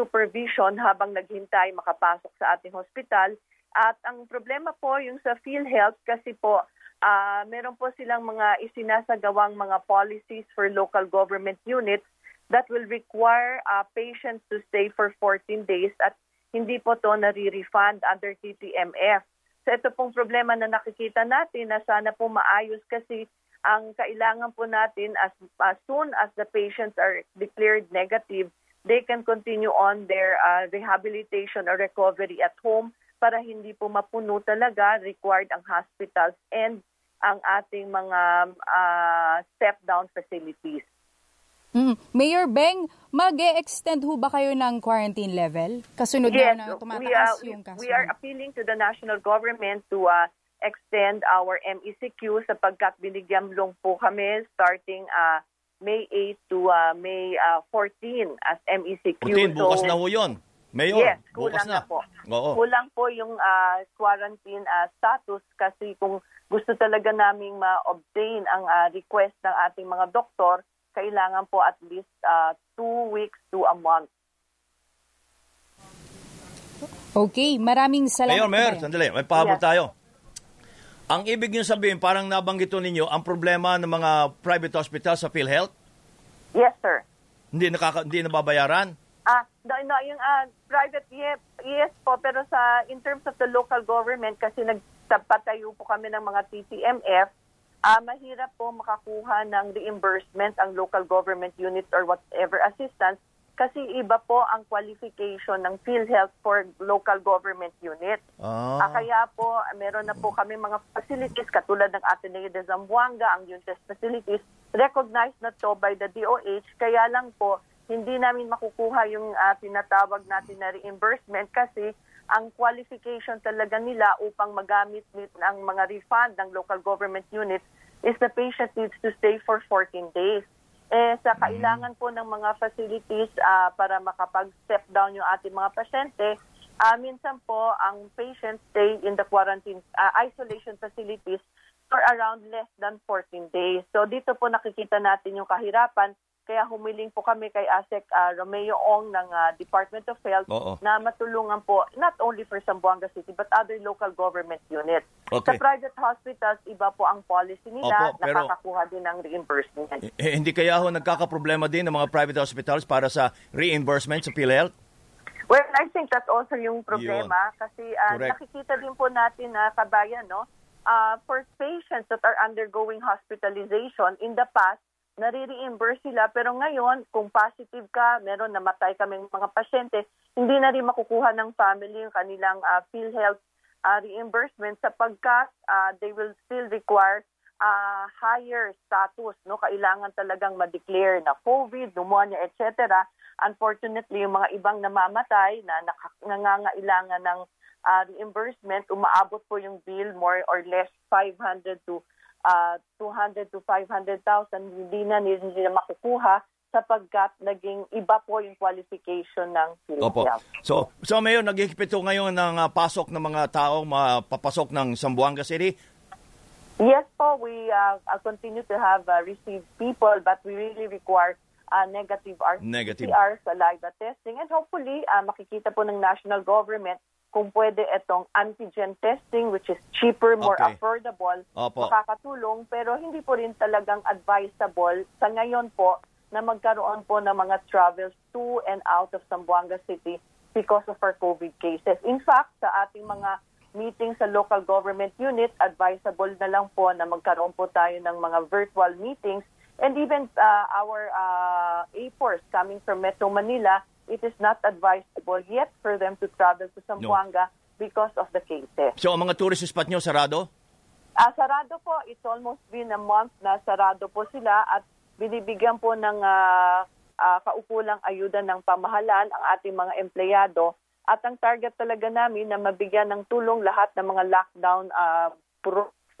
supervision habang naghintay makapasok sa ating hospital. At ang problema po yung sa PhilHealth kasi po uh, meron po silang mga isinasagawang mga policies for local government units that will require uh, patients to stay for 14 days at hindi po to nare-refund under TTMF. So ito pong problema na nakikita natin na sana po maayos kasi ang kailangan po natin as, as soon as the patients are declared negative, they can continue on their uh, rehabilitation or recovery at home para hindi po mapuno talaga required ang hospitals and ang ating mga uh, step-down facilities. Mm. Mayor Beng, mag extend ho ba kayo ng quarantine level? Kasunod yes, na we, tumataas uh, yung kaso. we are appealing to the national government to uh, extend our MECQ sapagkat binigyan long po kami starting uh, May 8 to uh, May uh, 14 as MECQ. Putin, bukas So, na ho yun. Mayor, yes, bukas na. na. po. Oo. Kulang po yung uh, quarantine uh, status kasi kung gusto talaga naming ma-obtain ang uh, request ng ating mga doktor, kailangan po at least uh, two weeks to a month. Okay, maraming salamat. Mayor, Mayor, Mayor. sandali. May pahabol Yes. tayo. Ang ibig niyo sabihin, parang nabanggit ninyo, ang problema ng mga private hospital sa PhilHealth, Yes, sir. hindi, nakaka, hindi nababayaran. Ah, no, no, yung ah, private yes, yes po pero sa in terms of the local government kasi nagpatayo po kami ng mga TTMF, ah mahirap po makakuha ng reimbursement ang local government units or whatever assistance kasi iba po ang qualification ng PhilHealth for local government units. Ah. Ah, kaya po, meron na po kami mga facilities katulad ng Ateneo de Zamboanga, ang UNTES facilities, recognized na to by the DOH. Kaya lang po, hindi namin makukuha yung ah, tinatawag natin na reimbursement kasi ang qualification talaga nila upang magamit ang mga refund ng local government units is the patient needs to stay for 14 days. Eh, sa kailangan po ng mga facilities ah, para makapag-step down yung ating mga pasyente, ah, minsan po ang patient stay in the quarantine ah, isolation facilities for around less than 14 days. So dito po nakikita natin yung kahirapan kaya humiling po kami kay ASEC uh, Romeo Ong ng uh, Department of Health Oo. na matulungan po not only for Zamboanga City but other local government units. Okay. Sa private hospitals, iba po ang policy nila, Opo, pero- nakakakuha din ng reimbursement. Eh, hindi kaya ho nagkakaproblema din ng mga private hospitals para sa reimbursement sa PhilHealth? Well, I think that's also yung problema kasi uh, Correct. nakikita din po natin na kabayan, no? Uh, for patients that are undergoing hospitalization, in the past, nare-reimburse sila. Pero ngayon, kung positive ka, meron namatay kaming mga pasyente, hindi na rin makukuha ng family yung kanilang uh, PhilHealth uh, reimbursement sapagkat uh, they will still require uh, higher status. No? Kailangan talagang ma-declare na COVID, pneumonia, etc. Unfortunately, yung mga ibang namamatay na nangangailangan ng uh, reimbursement, umaabot po yung bill more or less 500 to uh, 200 to 500,000. Hindi na hindi na makukuha sapagkat naging iba po yung qualification ng Opo. PhilHealth. So, so Mayor, naghihigpit ngayon ng ah, pasok ng mga tao mapapasok ng Zamboanga City. Yes po, we uh, uh, continue to have uh, received people but we really require uh, negative RT-PCR Negative. saliva testing and hopefully uh, makikita po ng national government kung pwede itong antigen testing which is cheaper, more Okay. affordable, Opo. makakatulong pero hindi po rin talagang advisable sa ngayon po na magkaroon po ng mga travels to and out of Zamboanga City because of our COVID cases. In fact, sa ating mga meetings sa local government unit, advisable na lang po na magkaroon po tayo ng mga virtual meetings and even uh, our uh, A-Force coming from Metro Manila, it is not advisable yet for them to travel to Zamboanga because of the cases. So, ang mga tourist spot nyo sarado? Ah, sarado po. It's almost been a month na sarado po sila at binibigyan po ng ah, ah, kaukulang ayuda ng pamahalaan ang ating mga empleyado. At ang target talaga namin na mabigyan ng tulong lahat ng mga lockdown uh,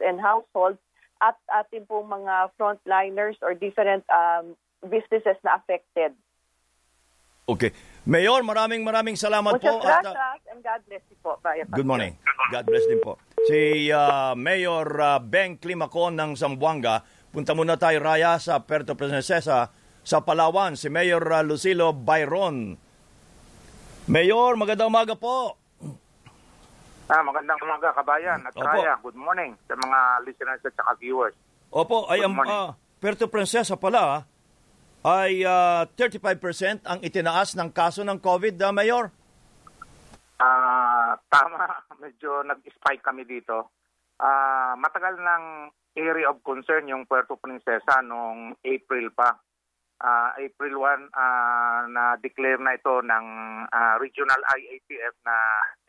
and households at ating pong mga frontliners or different um, businesses na affected. Okay. Mayor, maraming maraming salamat Muchas po. At, gracias ah, and God bless you po. Bye. good morning. God bless din po. Si ah, Mayor ah, Beng Climacon ng Zamboanga. Punta muna tayo, Raya, sa Puerto Princesa, sa Palawan. Si Mayor ah, Lucilo Byron. Mayor, magandang umaga po. Ah, magandang umaga kabayan at Opo. Raya. Good morning sa mga listeners at saka viewers. Opo, ay ang morning. ah, Puerto Princesa pala ay ah, 35% ang itinaas ng kaso ng COVID, ah, Mayor. Ah, tama, *laughs* medyo nag-spike kami dito. Ah, matagal ng area of concern yung Puerto Princesa noong April pa. Ah, April 1 ah, na declare na ito ng ah, regional IATF na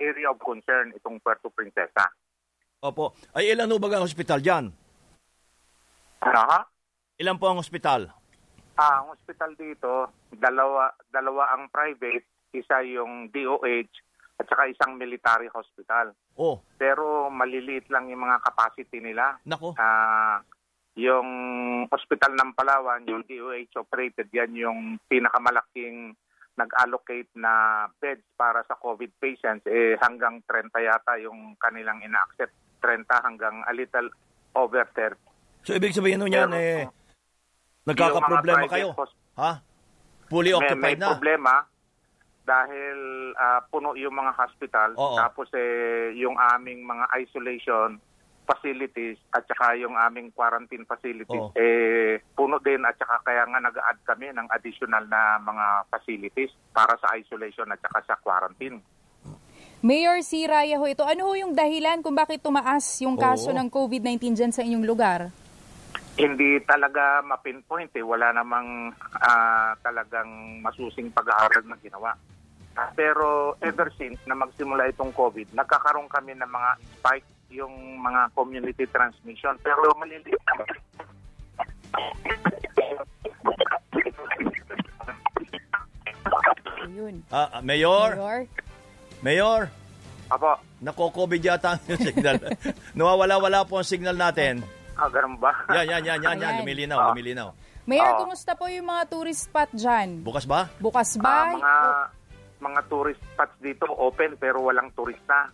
area of concern itong Puerto Princesa. Opo. Ay ilan ho ba ang hospital dyan? Ano ha? Ilan po ang hospital? Ah, ang hospital dito, dalawa dalawa ang private, isa yung DOH at saka isang military hospital. Oh, Pero maliliit lang yung mga capacity nila. nako. Ah, yung hospital ng Palawan, yung DOH operated, yan yung pinakamalaking nag-allocate na beds para sa COVID patients. Eh, hanggang 30 yata yung kanilang ina-accept. 30 hanggang a little over 30. So ibig sabihin nun yan, eh, Yung nagkakaproblema kayo. Ha? Fully may, occupied may na. problema dahil ah, puno yung mga hospital Oo. tapos eh yung aming mga isolation facilities at saka yung aming quarantine facilities Oo. eh puno din at saka kaya nga nag-add kami ng additional na mga facilities para sa isolation at saka sa quarantine. Mayor si Raya ho ito, ano ho yung dahilan kung bakit tumaas yung kaso Oo. ng COVID-19 dyan sa inyong lugar? Hindi talaga mapinpoint eh. Wala namang ah, talagang masusing pag-aaral na ginawa. Pero ever since na magsimula itong COVID, nagkakaroon kami ng mga spike yung mga community transmission. Pero maliliit naman. Ayun. Ah, ah, Mayor, Mayor? Mayor, Apo, nako-COVID yata ang *laughs* signal. Nawawala-wala po ang signal natin. ah, ganun ba? Yan, yan, yan, yan, yan. Ayan. Lumilinaw, lumilinaw. Mayor, Oo. kumusta po yung mga tourist spot dyan? Bukas ba? Bukas Ah, ba? mga mga tourist spots dito open pero walang turista.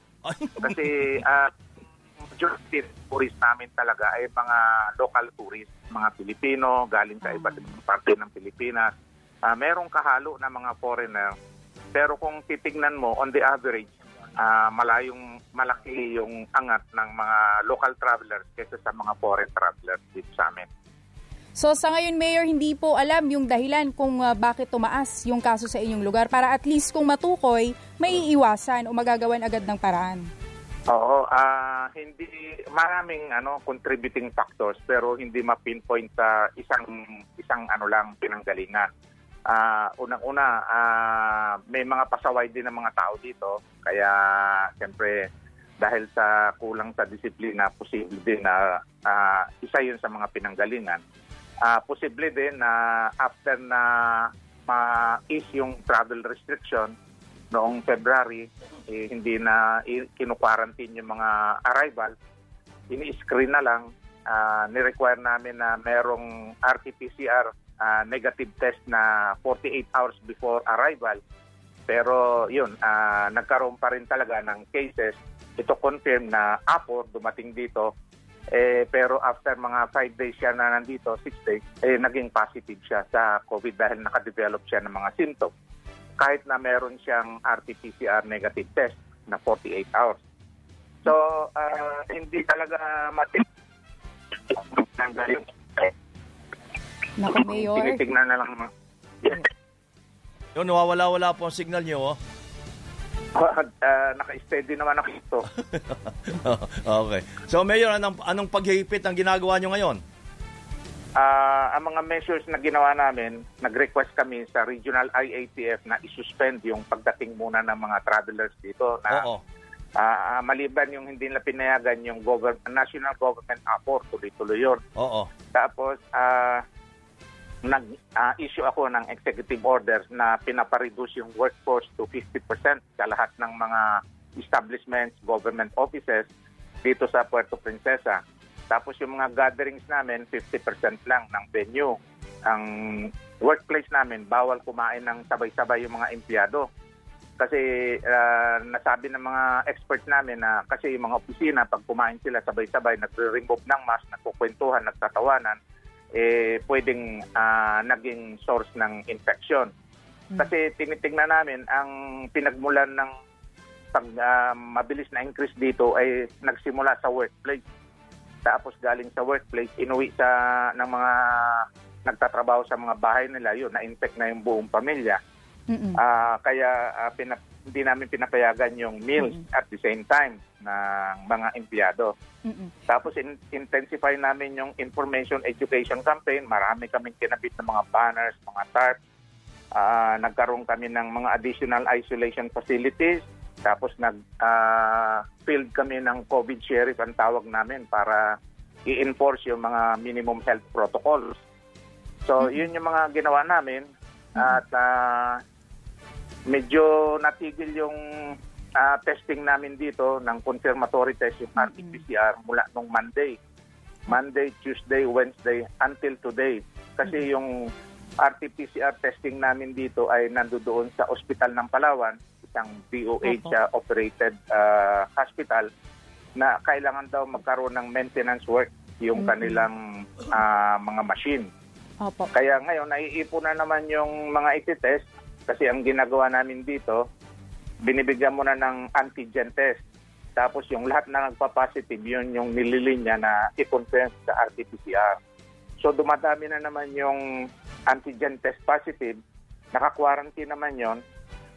Kasi ah, majority tourist namin talaga ay mga local tourists, mga Pilipino, galing sa iba't ibang parte ng Pilipinas. Ah, merong kahalo na mga foreigner. Pero kung titignan mo, on the average, ah, malayong malaki yung angat ng mga local travelers kaysa sa mga foreign travelers dito sa amin. So sa ngayon, Mayor, hindi po alam yung dahilan kung uh, bakit tumaas yung kaso sa inyong lugar para at least kung matukoy, may iiwasan o magagawan agad ng paraan. Oo, ah hindi maraming ano contributing factors pero hindi ma-pinpoint sa isang isang ano lang pinanggalingan. Ah unang-una, ah may mga pasaway din ng mga tao dito kaya siyempre dahil sa kulang sa disiplina posible din na ah, isa 'yun sa mga pinanggalingan. Ah posible din na after na ma-ease yung travel restriction noong February, eh, hindi na kinu-quarantine yung mga arrival. Ini-screen na lang. Ah, ni-require namin na merong RT-PCR ah, negative test na 48 hours before arrival. Pero yun, ah, nagkaroon pa rin talaga ng cases. Ito confirm na Apo dumating dito. Eh, pero after mga 5 days siya na nandito, 6 days, eh, naging positive siya sa COVID dahil nakadevelop siya ng mga symptoms kahit na meron siyang RT-PCR negative test na 48 hours. So, ah, hindi talaga galing. Naku, Mayor. Tinitignan na lang. Yun, nawawala-wala po ang signal niyo. Oh. Ah, naka-steady naman ako ito. *laughs* okay. So, Mayor, anong, anong paghihipit ang ginagawa niyo ngayon? Ah, ang mga measures na ginawa namin, nag-request kami sa regional IATF na isuspend yung pagdating muna ng mga travelers dito na Oo. ah, maliban yung hindi nila pinayagan yung government, national government apport, tuloy-tuloy yun. Oo. Tapos, ah, nag-issue ako ng executive orders na pinapareduce yung workforce to 50% sa lahat ng mga establishments, government offices dito sa Puerto Princesa. Tapos yung mga gatherings namin, 50% lang ng venue. Ang workplace namin, bawal kumain ng sabay-sabay yung mga empleyado. Kasi ah, nasabi ng mga experts namin na kasi yung mga opisina, pag kumain sila sabay-sabay, nagre-remove ng mask, nagkukwentuhan, nagtatawanan, eh pwedeng ah, naging source ng infection. Kasi tinitingnan namin ang pinagmulan ng pag ah, mabilis na increase dito ay nagsimula sa workplace. Tapos galing sa workplace, inuwi sa ng mga nagtatrabaho sa mga bahay nila, yun, na-infect na yung buong pamilya. Ah, kaya ah, pinap- hindi namin pinapayagan yung meals at the same time ng mga empleyado. Tapos in- intensify namin yung information education campaign. Marami kaming kinabit ng mga banners, mga tarp. Ah, nagkaroon kami ng mga additional isolation facilities. Tapos nag ah, field kami ng COVID sheriff ang tawag namin para i-enforce yung mga minimum health protocols. So, yun yung mga ginawa namin at ah, medyo natigil yung ah, testing namin dito ng confirmatory test yung RT-PCR mula nung Monday. Monday, Tuesday, Wednesday until today. Kasi yung RT-PCR testing namin dito ay nandoon sa Ospital ng Palawan, isang DOH Opo. ah, operated hospital na kailangan daw magkaroon ng maintenance work yung kanilang ah, mga machine. Opo. Kaya ngayon, naiipon na naman yung mga ititest kasi ang ginagawa namin dito, binibigyan mo na ng antigen test. Tapos yung lahat na nagpa-positive, yun yung nililinya na i-confirm sa RT-PCR. So dumadami na naman yung antigen test positive, naka-quarantine naman yon.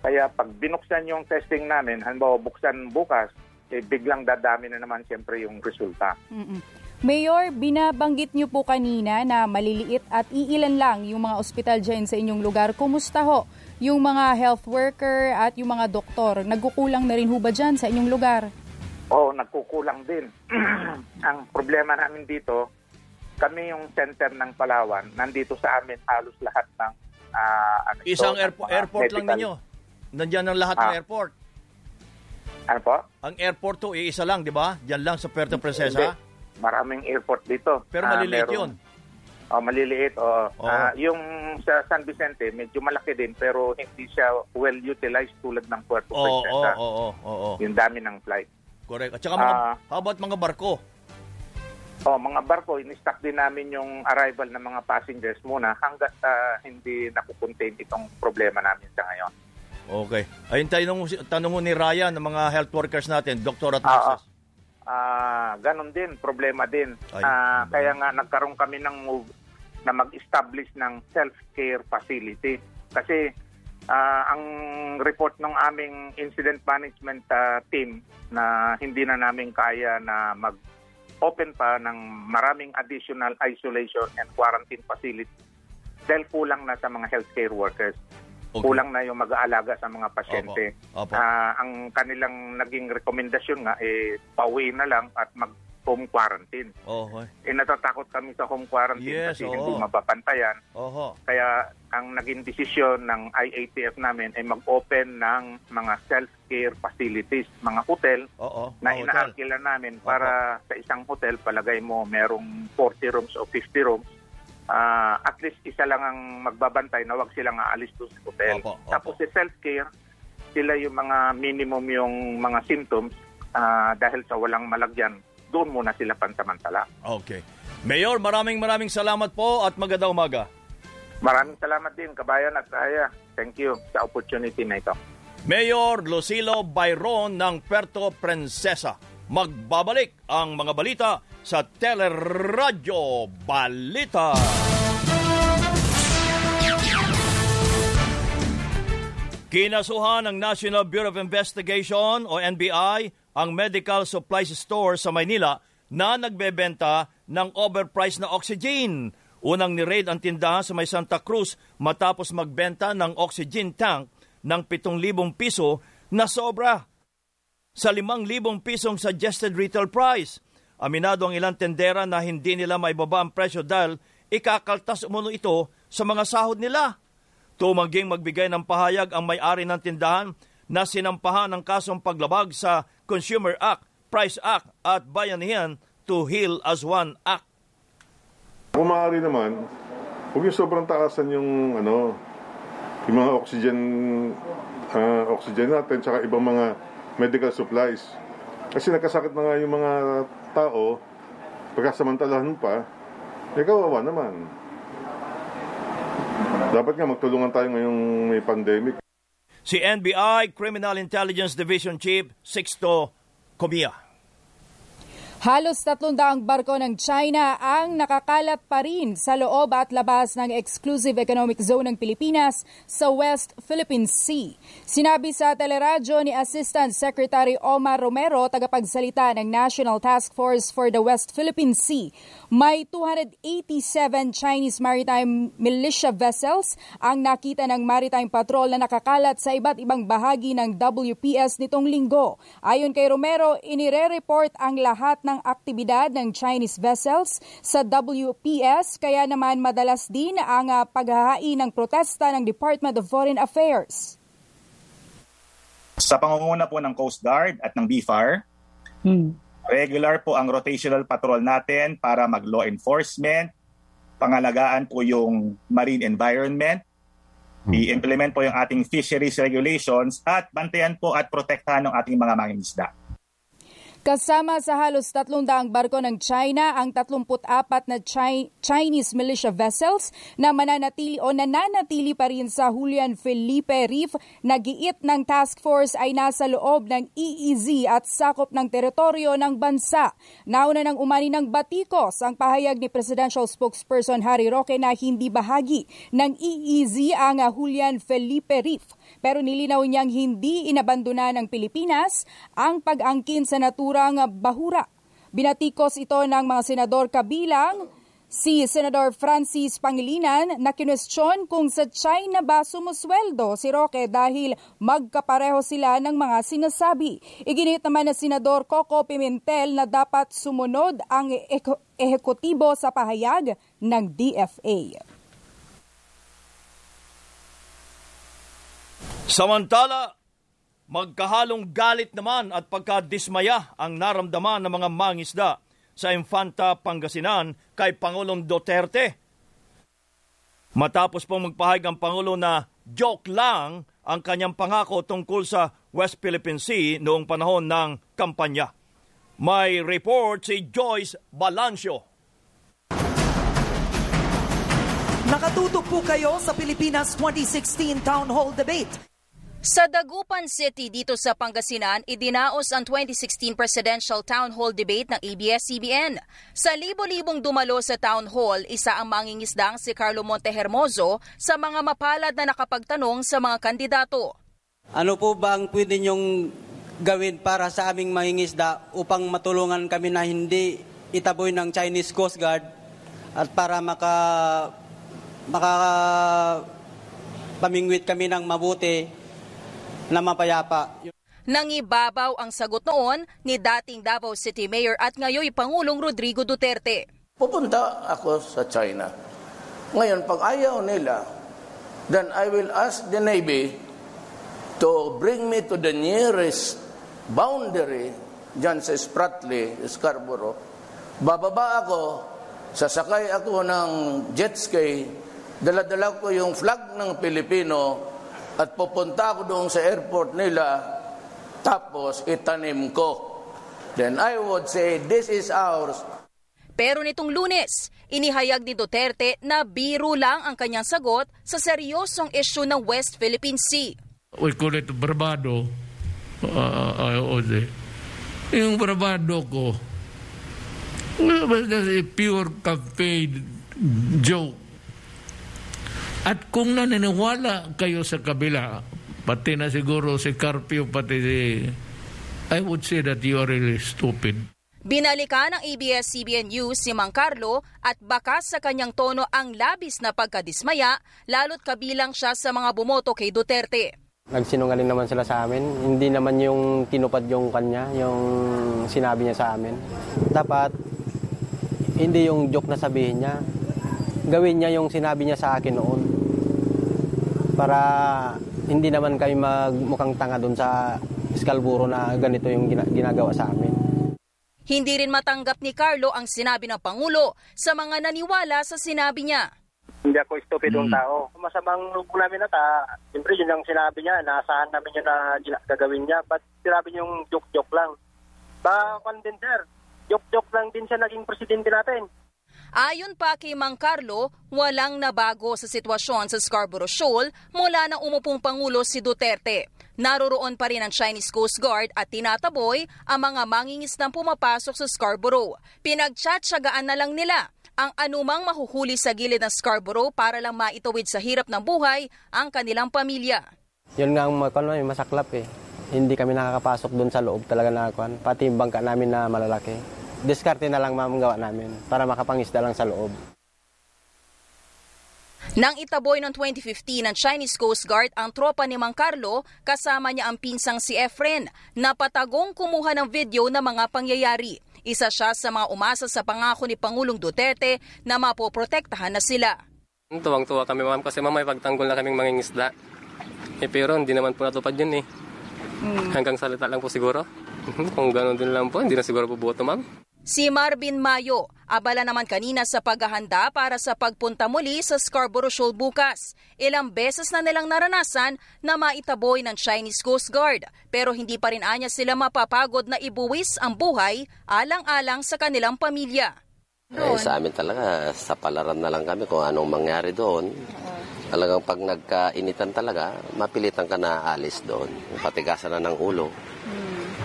Kaya pag binuksan yung testing namin, halimbawa buksan bukas, eh, biglang dadami na naman siyempre yung resulta. Mm-mm. Mayor, binabanggit niyo po kanina na maliliit at iilan lang yung mga ospital dyan sa inyong lugar. Kumusta ho yung mga health worker at yung mga doktor? Nagkukulang na rin ho ba dyan sa inyong lugar? Oo, nagkukulang din. *clears throat* Ang problema namin dito, kami yung center ng Palawan, nandito sa amin halos lahat ng ah, ano ito, Isang ng airpo- airport lang ninyo. Nandyan ang lahat ng Ah. airport. Ano po? Ang airport to, iisa lang, di ba? Diyan lang sa Puerto Princesa. Hindi. Maraming airport dito. Pero Ah, maliliit meron- yun. Oh, maliliit. Oh. Oo. Ah, yung sa San Vicente, medyo malaki din pero hindi siya well utilized tulad ng Puerto Oo, oo, Princesa. oo, oo, oo. Yung dami ng flight. Correct. At saka mga, Ah. how about mga barko? Oh, mga barko, in-stock din namin yung arrival ng mga passengers muna hanggat ah, hindi nakukontain itong problema namin sa ngayon. Okay. Ayun tayo tanong mo ni Ryan ng mga health workers natin, doktor at Ah, nurses. Ah, ganon din, problema din. Ay, Ah, kaya nga nagkaroon kami ng move na mag-establish ng self-care facility. Kasi ah, ang report ng aming incident management ah, team na hindi na namin kaya na mag-open pa ng maraming additional isolation and quarantine facilities dahil kulang na sa mga healthcare workers. Okay. Kulang na yung mag-aalaga sa mga pasyente. Opo. Ah, ang kanilang naging rekomendasyon nga eh pauwi na lang at mag home quarantine. Okay. Eh natatakot kami sa home quarantine Yes, kasi oo. hindi mapapantayan. Oho. Kaya ang naging desisyon ng IATF namin ay mag-open ng mga self-care facilities, mga hotel Oo. na inaakila namin para sa isang hotel palagay mo merong 40 rooms o 50 rooms. Ah, at least isa lang ang magbabantay na wag silang aalis doon sa hotel. Opo, opo. Tapos sa self-care, sila yung mga minimum yung mga symptoms ah, dahil sa walang malagyan, doon muna sila pansamantala. Okay. Mayor, maraming maraming salamat po at magandang umaga. Maraming salamat din, kabayan at kaya. Thank you sa opportunity na ito. Mayor Lucilo Bayron ng Puerto Princesa. Magbabalik ang mga balita sa Teleradyo Balita. Kinasuhan ng National Bureau of Investigation o NBI ang medical supplies store sa Maynila na nagbebenta ng overpriced na oxygen. Unang ni-raid ang tindahan sa may Santa Cruz matapos magbenta ng oxygen tank ng 7,000 piso na sobra sa 5,000 pisong suggested retail price. Aminado ang ilang tendera na hindi nila maibaba ang presyo dahil ikakaltas umuno ito sa mga sahod nila. Tumanging magbigay ng pahayag ang may-ari ng tindahan na sinampahan ng kasong paglabag sa Consumer Act, Price Act at Bayanihan to Heal as One Act. Kung maaari naman, huwag yung sobrang taasan yung ano, yung mga oxygen ah, oxygen natin tsaka ibang mga medical supplies. Kasi nagkasakit na nga yung mga tao, pagkasamantalahan pa, eh kawawa naman. Dapat nga magtulungan tayo ngayong may pandemic. Si NBI Criminal Intelligence Division Chief Sixto Comia. Halos 300 barko ng China ang nakakalat pa rin sa loob at labas ng Exclusive Economic Zone ng Pilipinas sa West Philippine Sea. Sinabi sa teleradyo ni Assistant Secretary Omar Romero, tagapagsalita ng National Task Force for the West Philippine Sea, may 287 Chinese maritime militia vessels ang nakita ng maritime patrol na nakakalat sa iba't ibang bahagi ng WPS nitong linggo. Ayon kay Romero, inire-report ang lahat ng aktibidad ng Chinese vessels sa WPS kaya naman madalas din ang ah, paghahain ng protesta ng Department of Foreign Affairs. Sa pangunguna po ng Coast Guard at ng BFAR, regular po ang rotational patrol natin para mag-law enforcement, pangalagaan po yung marine environment, i-implement po yung ating fisheries regulations at bantayan po at protektahan ng ating mga mangingisda. Kasama sa halos 300 barko ng China ang 34 na Chi- Chinese militia vessels na mananatili o nananatili pa rin sa Julian Felipe Reef na giit ng task force ay nasa loob ng EEZ at sakop ng teritoryo ng bansa. Nauna ng umani ng batikos ang pahayag ni Presidential Spokesperson Harry Roque na hindi bahagi ng EEZ ang Julian Felipe Reef. Pero nilinaw niyang hindi inabandona ng Pilipinas ang pag-angkin sa naturang bahura. Binatikos ito ng mga senador kabilang si Senador Francis Pangilinan na kinwestiyon kung sa China ba sumusweldo si Roque dahil magkapareho sila ng mga sinasabi. Iginit naman na Senador Coco Pimentel na dapat sumunod ang ehekutibo sa pahayag ng DFA. Samantala, magkahalong galit naman at pagkadismaya ang naramdaman ng mga mangisda sa Infanta Pangasinan kay Pangulong Duterte. Matapos pong magpahayag ang Pangulo na joke lang ang kanyang pangako tungkol sa West Philippine Sea noong panahon ng kampanya. May report si Joyce Balancio. Nakatutok po kayo sa Pilipinas 2016 Town Hall Debate. Sa Dagupan City dito sa Pangasinan, idinaos ang 2016 Presidential Town Hall Debate ng ABS-CBN. Sa libo-libong dumalo sa Town Hall, isa ang mangingisdang si Carlo Montehermoso sa mga mapalad na nakapagtanong sa mga kandidato. Ano po ba ang pwede niyong gawin para sa aming mangingisda upang matulungan kami na hindi itaboy ng Chinese Coast Guard at para maka maka pamingwit kami ng mabuti na mapayapa. Nangibabaw ang sagot noon ni dating Davao City Mayor at ngayon Pangulong Rodrigo Duterte. Pupunta ako sa China. Ngayon, pag ayaw nila, then I will ask the Navy to bring me to the nearest boundary dyan sa Spratly, Scarborough. Bababa ako, sasakay ako ng jet ski, daladala ko yung flag ng Pilipino at pupunta ako doon sa airport nila, tapos itanim ko. Then I would say, this is ours. Pero nitong lunes, inihayag ni Duterte na biro lang ang kanyang sagot sa seryosong isyu ng West Philippine Sea. We call it bravado. Uh, uh, yung bravado ko, pure campaign joke. At kung naniniwala kayo sa kabila, pati na siguro si Carpio, pati si... I would say that you are really stupid. Binalikan ng ABS-CBN News si Mang Carlo at bakas sa kanyang tono ang labis na pagkadismaya, lalo't kabilang siya sa mga bumoto kay Duterte. Nagsinungaling naman sila sa amin. Hindi naman yung tinupad yung kanya, yung sinabi niya sa amin. Dapat, hindi yung joke na sabihin niya. Gawin niya yung sinabi niya sa akin noon. Para hindi naman kami magmukhang tanga doon sa Scalburo na ganito yung ginagawa sa amin. Hindi rin matanggap ni Carlo ang sinabi ng Pangulo sa mga naniwala sa sinabi niya. Hindi ako stupid mm. tao. Masamang lubong namin na ta, siyempre yun ang sinabi niya, naasahan namin yun na gagawin niya. But sinabi niya yung joke-joke lang. Ba, condenser, joke-joke lang din siya naging presidente natin. Ayon pa kay Mang Carlo, walang nabago sa sitwasyon sa Scarborough Shoal mula nang umupong Pangulo si Duterte. Naroroon pa rin ang Chinese Coast Guard at tinataboy ang mga mangingisdang pumapasok sa Scarborough. Pinagtsatsagaan na lang nila ang anumang mahuhuli sa gilid ng Scarborough para lang maitawid sa hirap ng buhay ang kanilang pamilya. Yun nga ang masaklap eh. Hindi kami nakakapasok doon sa loob talaga na pati yung bangka namin na malalaki diskarte na lang mamagawa namin para makapangisda lang sa loob. Nang itaboy noong 2015 ng Chinese Coast Guard ang tropa ni Mang Carlo, kasama niya ang pinsang si Efren, na patagong kumuha ng video ng mga pangyayari. Isa siya sa mga umasa sa pangako ni Pangulong Duterte na mapoprotektahan na sila. Tuwang-tuwa kami ma'am kasi ma'am may pagtanggol na kaming mangingisda. Eh, pero hindi naman po natupad yun eh. Hmm. Hanggang salita lang po siguro. *laughs* Kung gano'n din lang po, hindi na siguro po boto ma'am. Si Marvin Mayo, abala naman kanina sa paghahanda para sa pagpunta muli sa Scarborough Shoal bukas. Ilang beses na nilang naranasan na maitaboy ng Chinese Coast Guard pero hindi pa rin anya sila mapapagod na ibuwis ang buhay alang-alang sa kanilang pamilya. Eh, sa amin talaga, sa palaran na lang kami kung anong mangyari doon. Talagang pag nagkainitan talaga, mapilitan ka na alis doon. Patigasan na ng ulo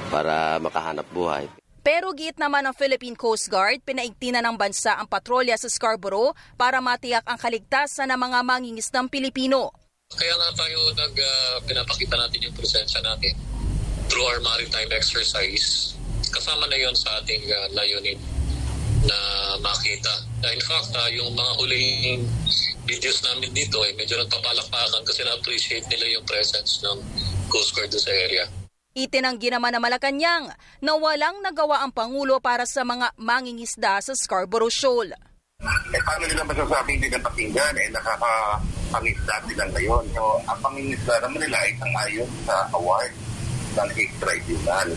para makahanap buhay. Pero git naman ng Philippine Coast Guard, pinaigti na ng bansa ang patrolya sa Scarborough para matiyak ang kaligtasan ng mga mangingisdang Pilipino. Kaya nga tayo nag, uh, pinapakita natin yung presensya natin through our maritime exercise. Kasama na yon sa ating uh, layunin na makita. Na in fact, uh, yung mga huling videos namin dito ay eh, medyo nagpapalakpakan kasi na-appreciate nila yung presence ng Coast Guard sa area. Itinanggi naman ng Malacanang na walang nagawa ang Pangulo para sa mga mangingisda sa Scarborough Shoal. Eh, paano nila masasabing hindi na pakinggan? Eh, nakakapangisda sila ngayon. So, ang pangingisda naman nila ay sangayon sa award ng Hague Tribunal.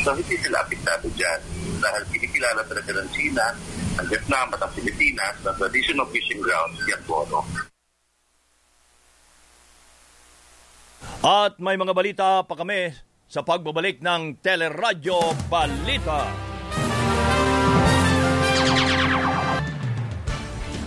So, hindi sila apektado dyan. Dahil kinikilala talaga ng China, ang Vietnam at ang Pilipinas na traditional fishing grounds, Yatboro. At may mga balita pa kami sa pagbabalik ng Teleradyo Balita.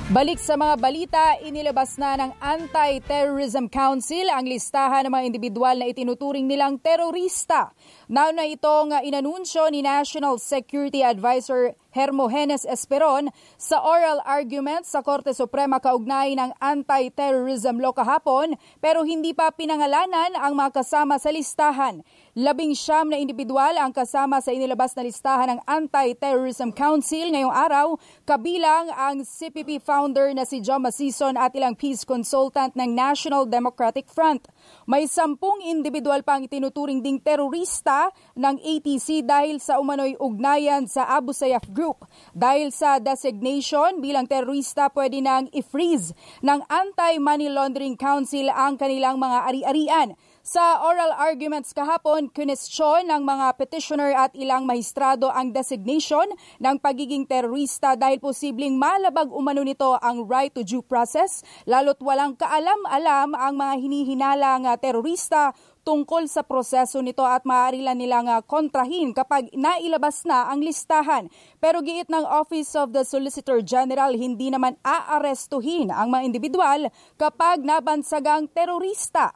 Balik sa mga balita, inilabas na ng Anti-Terrorism Council ang listahan ng mga individual na itinuturing nilang terorista. Nauna itong inanunsyo ni National Security Advisor Hermogenes Esperon sa oral argument sa Korte Suprema kaugnay ng anti-terrorism law kahapon pero hindi pa pinangalanan ang mga kasama sa listahan. Labing siyam na individual ang kasama sa inilabas na listahan ng Anti-Terrorism Council ngayong araw, kabilang ang CPP founder na si John Masison at ilang peace consultant ng National Democratic Front. May sampung individual pang itinuturing ding terorista ng ATC dahil sa umano'y ugnayan sa Abu Sayyaf Group. Dahil sa designation bilang terorista, pwede nang i-freeze ng Anti-Money Laundering Council ang kanilang mga ari-arian. Sa oral arguments kahapon, kunestyon ng mga petitioner at ilang mahistrado ang designation ng pagiging terorista dahil posibleng malabag umano nito ang right to due process, lalo't walang kaalam-alam ang mga hinihinalang terorista tungkol sa proseso nito at maaari lang nilang kontrahin kapag nailabas na ang listahan. Pero giit ng Office of the Solicitor General, hindi naman aarestuhin ang mga individual kapag nabansagang terorista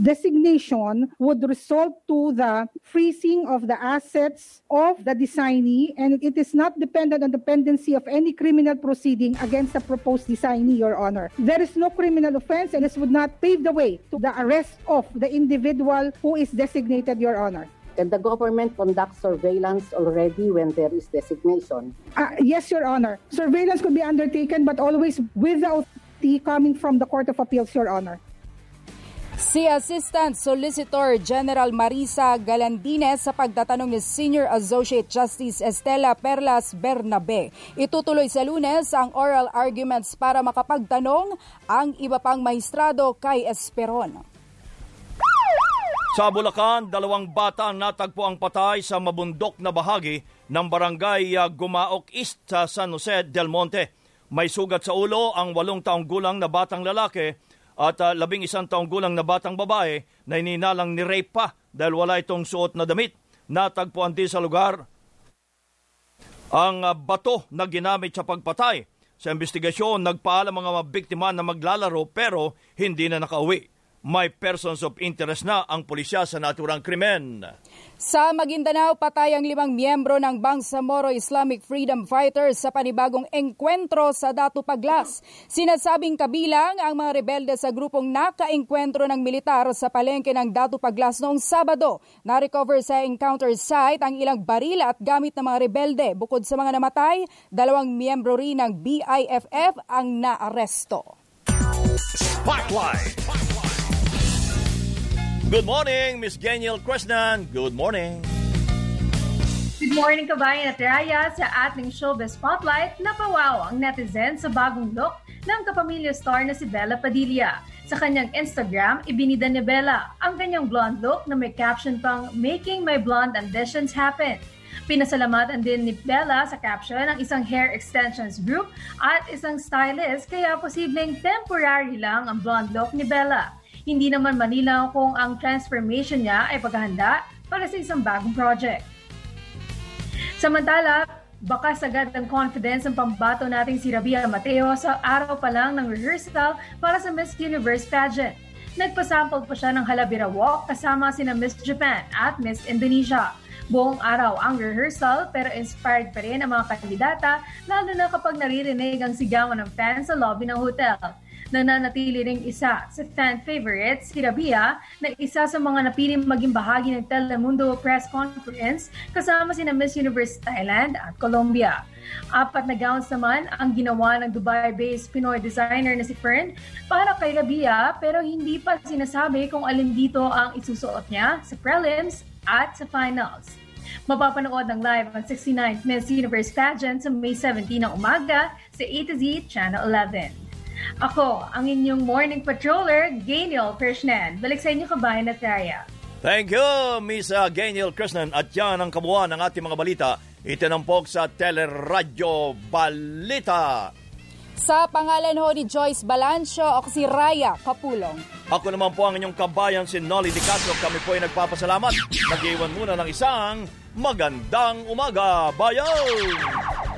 designation would result to the freezing of the assets of the designee and it is not dependent on the pendency of any criminal proceeding against the proposed designee, Your Honor. There is no criminal offense and this would not pave the way to the arrest of the individual who is designated, Your Honor. Can the government conduct surveillance already when there is designation? Uh, yes, Your Honor. Surveillance could be undertaken but always without the coming from the Court of Appeals, Your Honor. Si Assistant Solicitor General Marisa Galandines sa pagtatanong ni Senior Associate Justice Estela Perlas Bernabe. Itutuloy sa lunes ang oral arguments para makapagtanong ang iba pang maestrado kay Esperon. Sa Bulacan, dalawang bata natagpo ang patay sa mabundok na bahagi ng barangay Gumaok East sa San Jose del Monte. May sugat sa ulo ang walong taong gulang na batang lalaki at uh, labing isang taong gulang na batang babae na ininalang ni rape pa dahil wala itong suot na damit. Natagpuan din sa lugar ang uh, bato na ginamit sa pagpatay. Sa investigasyon, nagpaalam mga biktima na maglalaro pero hindi na nakauwi may persons of interest na ang pulisya sa naturang krimen. Sa Maguindanao, patay ang limang miyembro ng Bangsamoro Islamic Freedom Fighters sa panibagong engkwentro sa Datu Paglas. Sinasabing kabilang ang mga rebelde sa grupong nakaengkwentro ng militar sa palengke ng Datu Paglas noong Sabado. Na-recover sa encounter site ang ilang baril at gamit ng mga rebelde. Bukod sa mga namatay, dalawang miyembro rin ng BIFF ang naaresto. Spotlight. Good morning, Miss Daniel Kresnan. Good morning. Good morning, kabayan at raya sa ating showbiz spotlight. Napawaw ang netizen sa bagong look ng kapamilya star na si Bella Padilla. Sa kanyang Instagram, ibinida ni Bella ang kanyang blonde look na may caption pang Making My Blonde Ambitions Happen. Pinasalamatan din ni Bella sa caption ang isang hair extensions group at isang stylist kaya posibleng temporary lang ang blonde look ni Bella. Hindi naman Manila kung ang transformation niya ay paghahanda para sa isang bagong project. Samantala, bakas agad ng confidence ang pambato nating si Rabia Mateo sa araw pa lang ng rehearsal para sa Miss Universe pageant. Nagpasample pa siya ng Halabira Walk kasama sina Miss Japan at Miss Indonesia. Buong araw ang rehearsal pero inspired pa rin ang mga kandidata lalo na kapag naririnig ang sigawan ng fans sa lobby ng hotel nananatili ring isa sa fan favorite, si Rabia, na isa sa mga napiling maging bahagi ng Telemundo press conference kasama sina Miss Universe Thailand at Colombia. Apat na gowns naman ang ginawa ng Dubai-based Pinoy designer na si Fern para kay Rabia pero hindi pa sinasabi kung alin dito ang isusuot niya sa prelims at sa finals. Mapapanood ng live ang 69th Miss Universe pageant sa May 17 ng umaga sa A to Z Channel 11. Ako, ang inyong morning patroller, Gainiel Krishnan. Balik sa inyo kabayan at raya. Thank you, Miss uh, Gainiel Krishnan. At yan ang kabuuan ng ating mga balita. Itinampok sa Teleradyo Balita. Sa pangalan ho ni Joyce Balancio, ako si Raya Kapulong. Ako naman po ang inyong kabayan, si Nolly Di Castro. Kami po ay nagpapasalamat. Nag-iwan muna ng isang magandang umaga. Bayan!